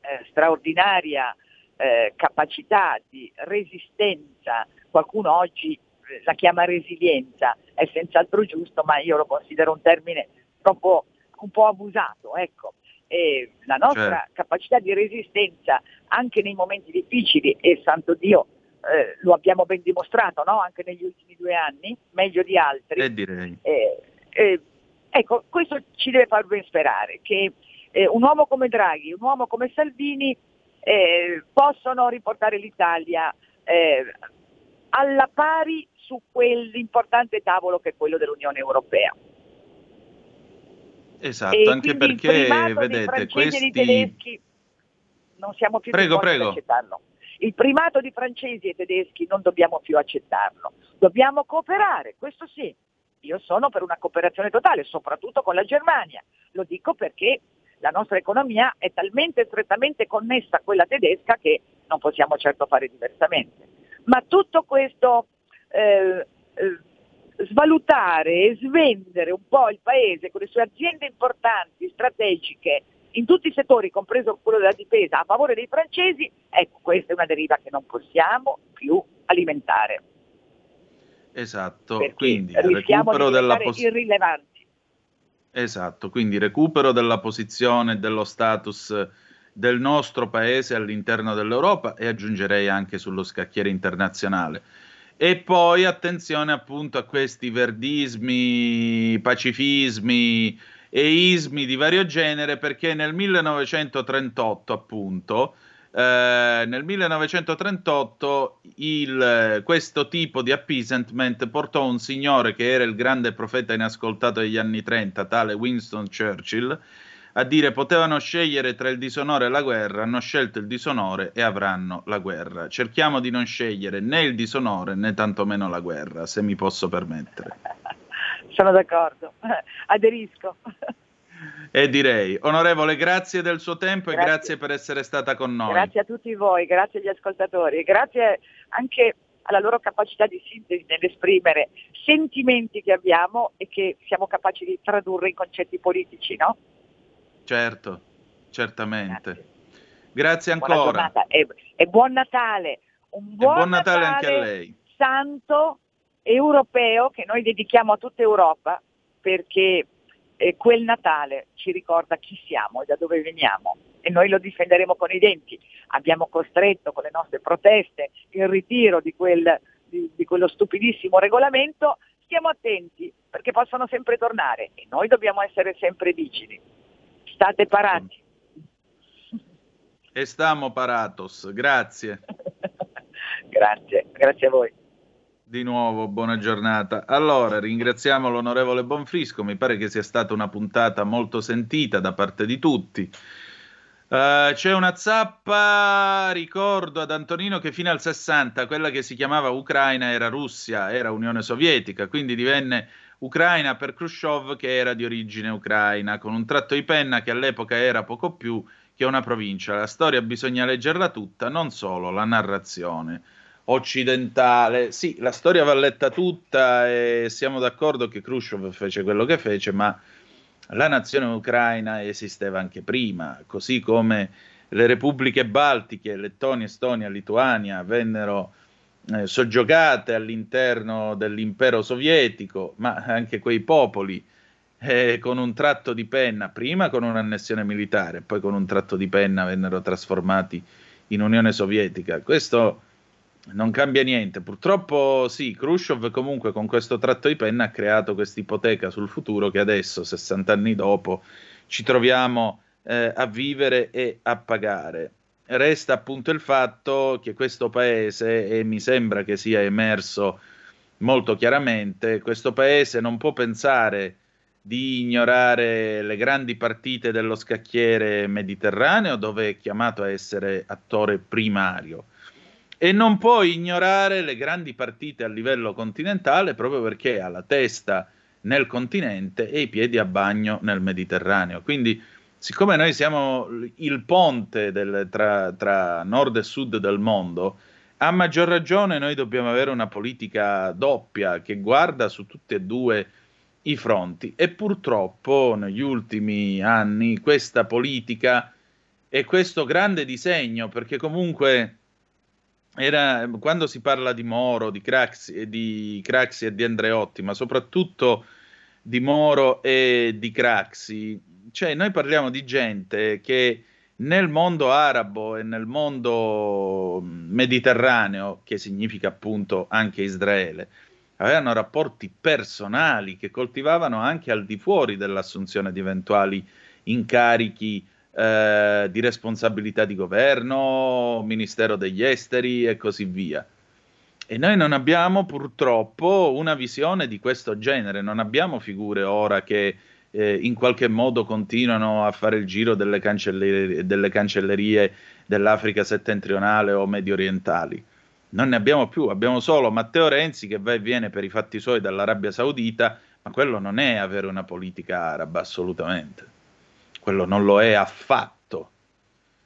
eh, straordinaria eh, capacità di resistenza, qualcuno oggi eh, la chiama resilienza, è senz'altro giusto, ma io lo considero un termine troppo un po' abusato, ecco. E la nostra Certo. capacità di resistenza anche nei momenti difficili, e santo Dio eh, lo abbiamo ben dimostrato no? anche negli ultimi due anni, meglio di altri, E direi. eh, eh, ecco, questo ci deve far ben sperare, che eh, un uomo come Draghi, un uomo come Salvini eh, possono riportare l'Italia eh, alla pari su quell'importante tavolo che è quello dell'Unione Europea. Esatto, E anche perché vedete questi tedeschi non siamo più Prego, disposti ad prego. accettarlo. Il primato di francesi e tedeschi non dobbiamo più accettarlo. Dobbiamo cooperare, questo sì. Io sono per una cooperazione totale, soprattutto con la Germania. Lo dico perché la nostra economia è talmente strettamente connessa a quella tedesca che non possiamo certo fare diversamente. Ma tutto questo eh, eh, svalutare e svendere un po' il paese con le sue aziende importanti, strategiche, in tutti i settori, compreso quello della difesa, a favore dei francesi, ecco, questa è una deriva che non possiamo più alimentare, Esatto, perché quindi recupero della diventare pos- irrilevanti. Esatto, quindi recupero della posizione dello status del nostro paese all'interno dell'Europa e aggiungerei anche sullo scacchiere internazionale. E poi attenzione appunto a questi verdismi, pacifismi e ismi di vario genere perché nel 1938 appunto eh, nel 1938 il- questo tipo di appeasement portò un signore che era il grande profeta inascoltato degli anni 30, tale Winston Churchill, a dire potevano scegliere tra il disonore e la guerra, hanno scelto il disonore e avranno la guerra. Cerchiamo di non scegliere né il disonore né tantomeno la guerra, se mi posso permettere. [laughs] Sono d'accordo, [laughs] aderisco. [laughs] E direi, onorevole, grazie del suo tempo Grazie. e grazie per essere stata con noi. Grazie a tutti voi, grazie agli ascoltatori grazie anche alla loro capacità di sintesi nell'esprimere sentimenti che abbiamo e che siamo capaci di tradurre in concetti politici, no? Certo, certamente. Grazie, Buona ancora. e, e buon Natale, un buon, buon Natale anche a lei. santo europeo che noi dedichiamo a tutta Europa perché eh, quel Natale ci ricorda chi siamo e da dove veniamo e noi lo difenderemo con i denti. Abbiamo costretto con le nostre proteste il ritiro di, quel, di, di quello stupidissimo regolamento, stiamo attenti perché possono sempre tornare e noi dobbiamo essere sempre vigili. State parati. E stamo paratos. Grazie. [laughs] Grazie, grazie a voi. Di nuovo, buona giornata. Allora, ringraziamo l'onorevole Bonfrisco, mi pare che sia stata una puntata molto sentita da parte di tutti. Eh, c'è una zappa, ricordo ad Antonino che fino al 60 quella che si chiamava Ucraina era Russia, era Unione Sovietica, quindi divenne Ucraina per Khrushchev che era di origine ucraina, con un tratto di penna che all'epoca era poco più che una provincia. La storia bisogna leggerla tutta, non solo la narrazione occidentale. Sì, la storia va letta tutta e siamo d'accordo che Khrushchev fece quello che fece, ma la nazione ucraina esisteva anche prima, così come le repubbliche baltiche, Lettonia, Estonia, Lituania, vennero eh, soggiogate all'interno dell'impero sovietico, ma anche quei popoli eh, con un tratto di penna, prima con un'annessione militare, poi con un tratto di penna vennero trasformati in Unione Sovietica. Questo non cambia niente. Purtroppo sì, Khrushchev comunque con questo tratto di penna ha creato questa ipoteca sul futuro che adesso, 60 anni dopo, ci troviamo eh, a vivere e a pagare. Resta appunto il fatto che questo paese, e mi sembra che sia emerso molto chiaramente, questo paese non può pensare di ignorare le grandi partite dello scacchiere mediterraneo dove è chiamato a essere attore primario e non può ignorare le grandi partite a livello continentale proprio perché ha la testa nel continente e i piedi a bagno nel Mediterraneo. Quindi, siccome noi siamo il ponte del, tra, tra nord e sud del mondo, a maggior ragione noi dobbiamo avere una politica doppia che guarda su tutti e due i fronti e purtroppo negli ultimi anni questa politica e questo grande disegno, perché comunque era, quando si parla di Moro, di Craxi, di Craxi e di Andreotti, ma soprattutto di Moro e di Craxi, cioè noi parliamo di gente che nel mondo arabo e nel mondo mediterraneo, che significa appunto anche Israele, avevano rapporti personali che coltivavano anche al di fuori dell'assunzione di eventuali incarichi eh, di responsabilità di governo, Ministero degli Esteri e così via. E noi non abbiamo purtroppo una visione di questo genere, non abbiamo figure ora che eh, in qualche modo continuano a fare il giro delle cancellerie, delle cancellerie dell'Africa settentrionale o medio orientali. Non ne abbiamo più, abbiamo solo Matteo Renzi che va e viene per i fatti suoi dall'Arabia Saudita, ma quello non è avere una politica araba assolutamente quello non lo è affatto.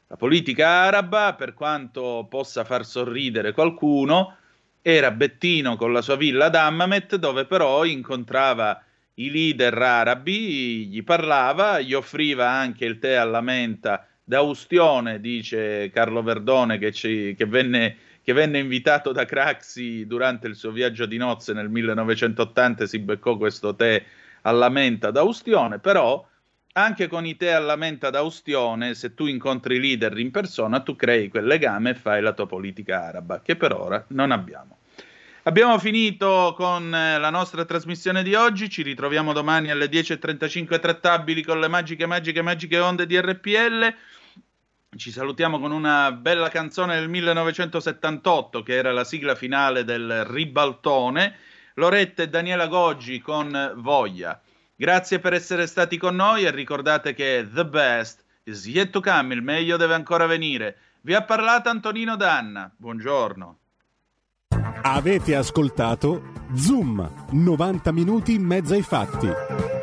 La politica araba, per quanto possa far sorridere qualcuno, era Bettino con la sua villa ad Hammamet, dove però incontrava i leader arabi, gli parlava, gli offriva anche il tè alla menta da Ustione, dice Carlo Verdone, che, ci, che, venne, che venne invitato da Craxi durante il suo viaggio di nozze nel 1980 e si beccò questo tè alla menta da Ustione, però anche con i tè alla menta da Ustione, se tu incontri i leader in persona, tu crei quel legame e fai la tua politica araba, che per ora non abbiamo. Abbiamo finito con eh, la nostra trasmissione di oggi, ci ritroviamo domani alle 10.35 trattabili con le magiche, magiche, magiche onde di RPL. Ci salutiamo con una bella canzone del 1978 che era la sigla finale del Ribaltone. Loretta e Daniela Goggi con Voglia. Grazie per essere stati con noi e ricordate che the best is yet to come, il meglio deve ancora venire. Vi ha parlato Antonino Danna. Buongiorno. Avete ascoltato Zoom, 90 minuti in mezzo ai fatti.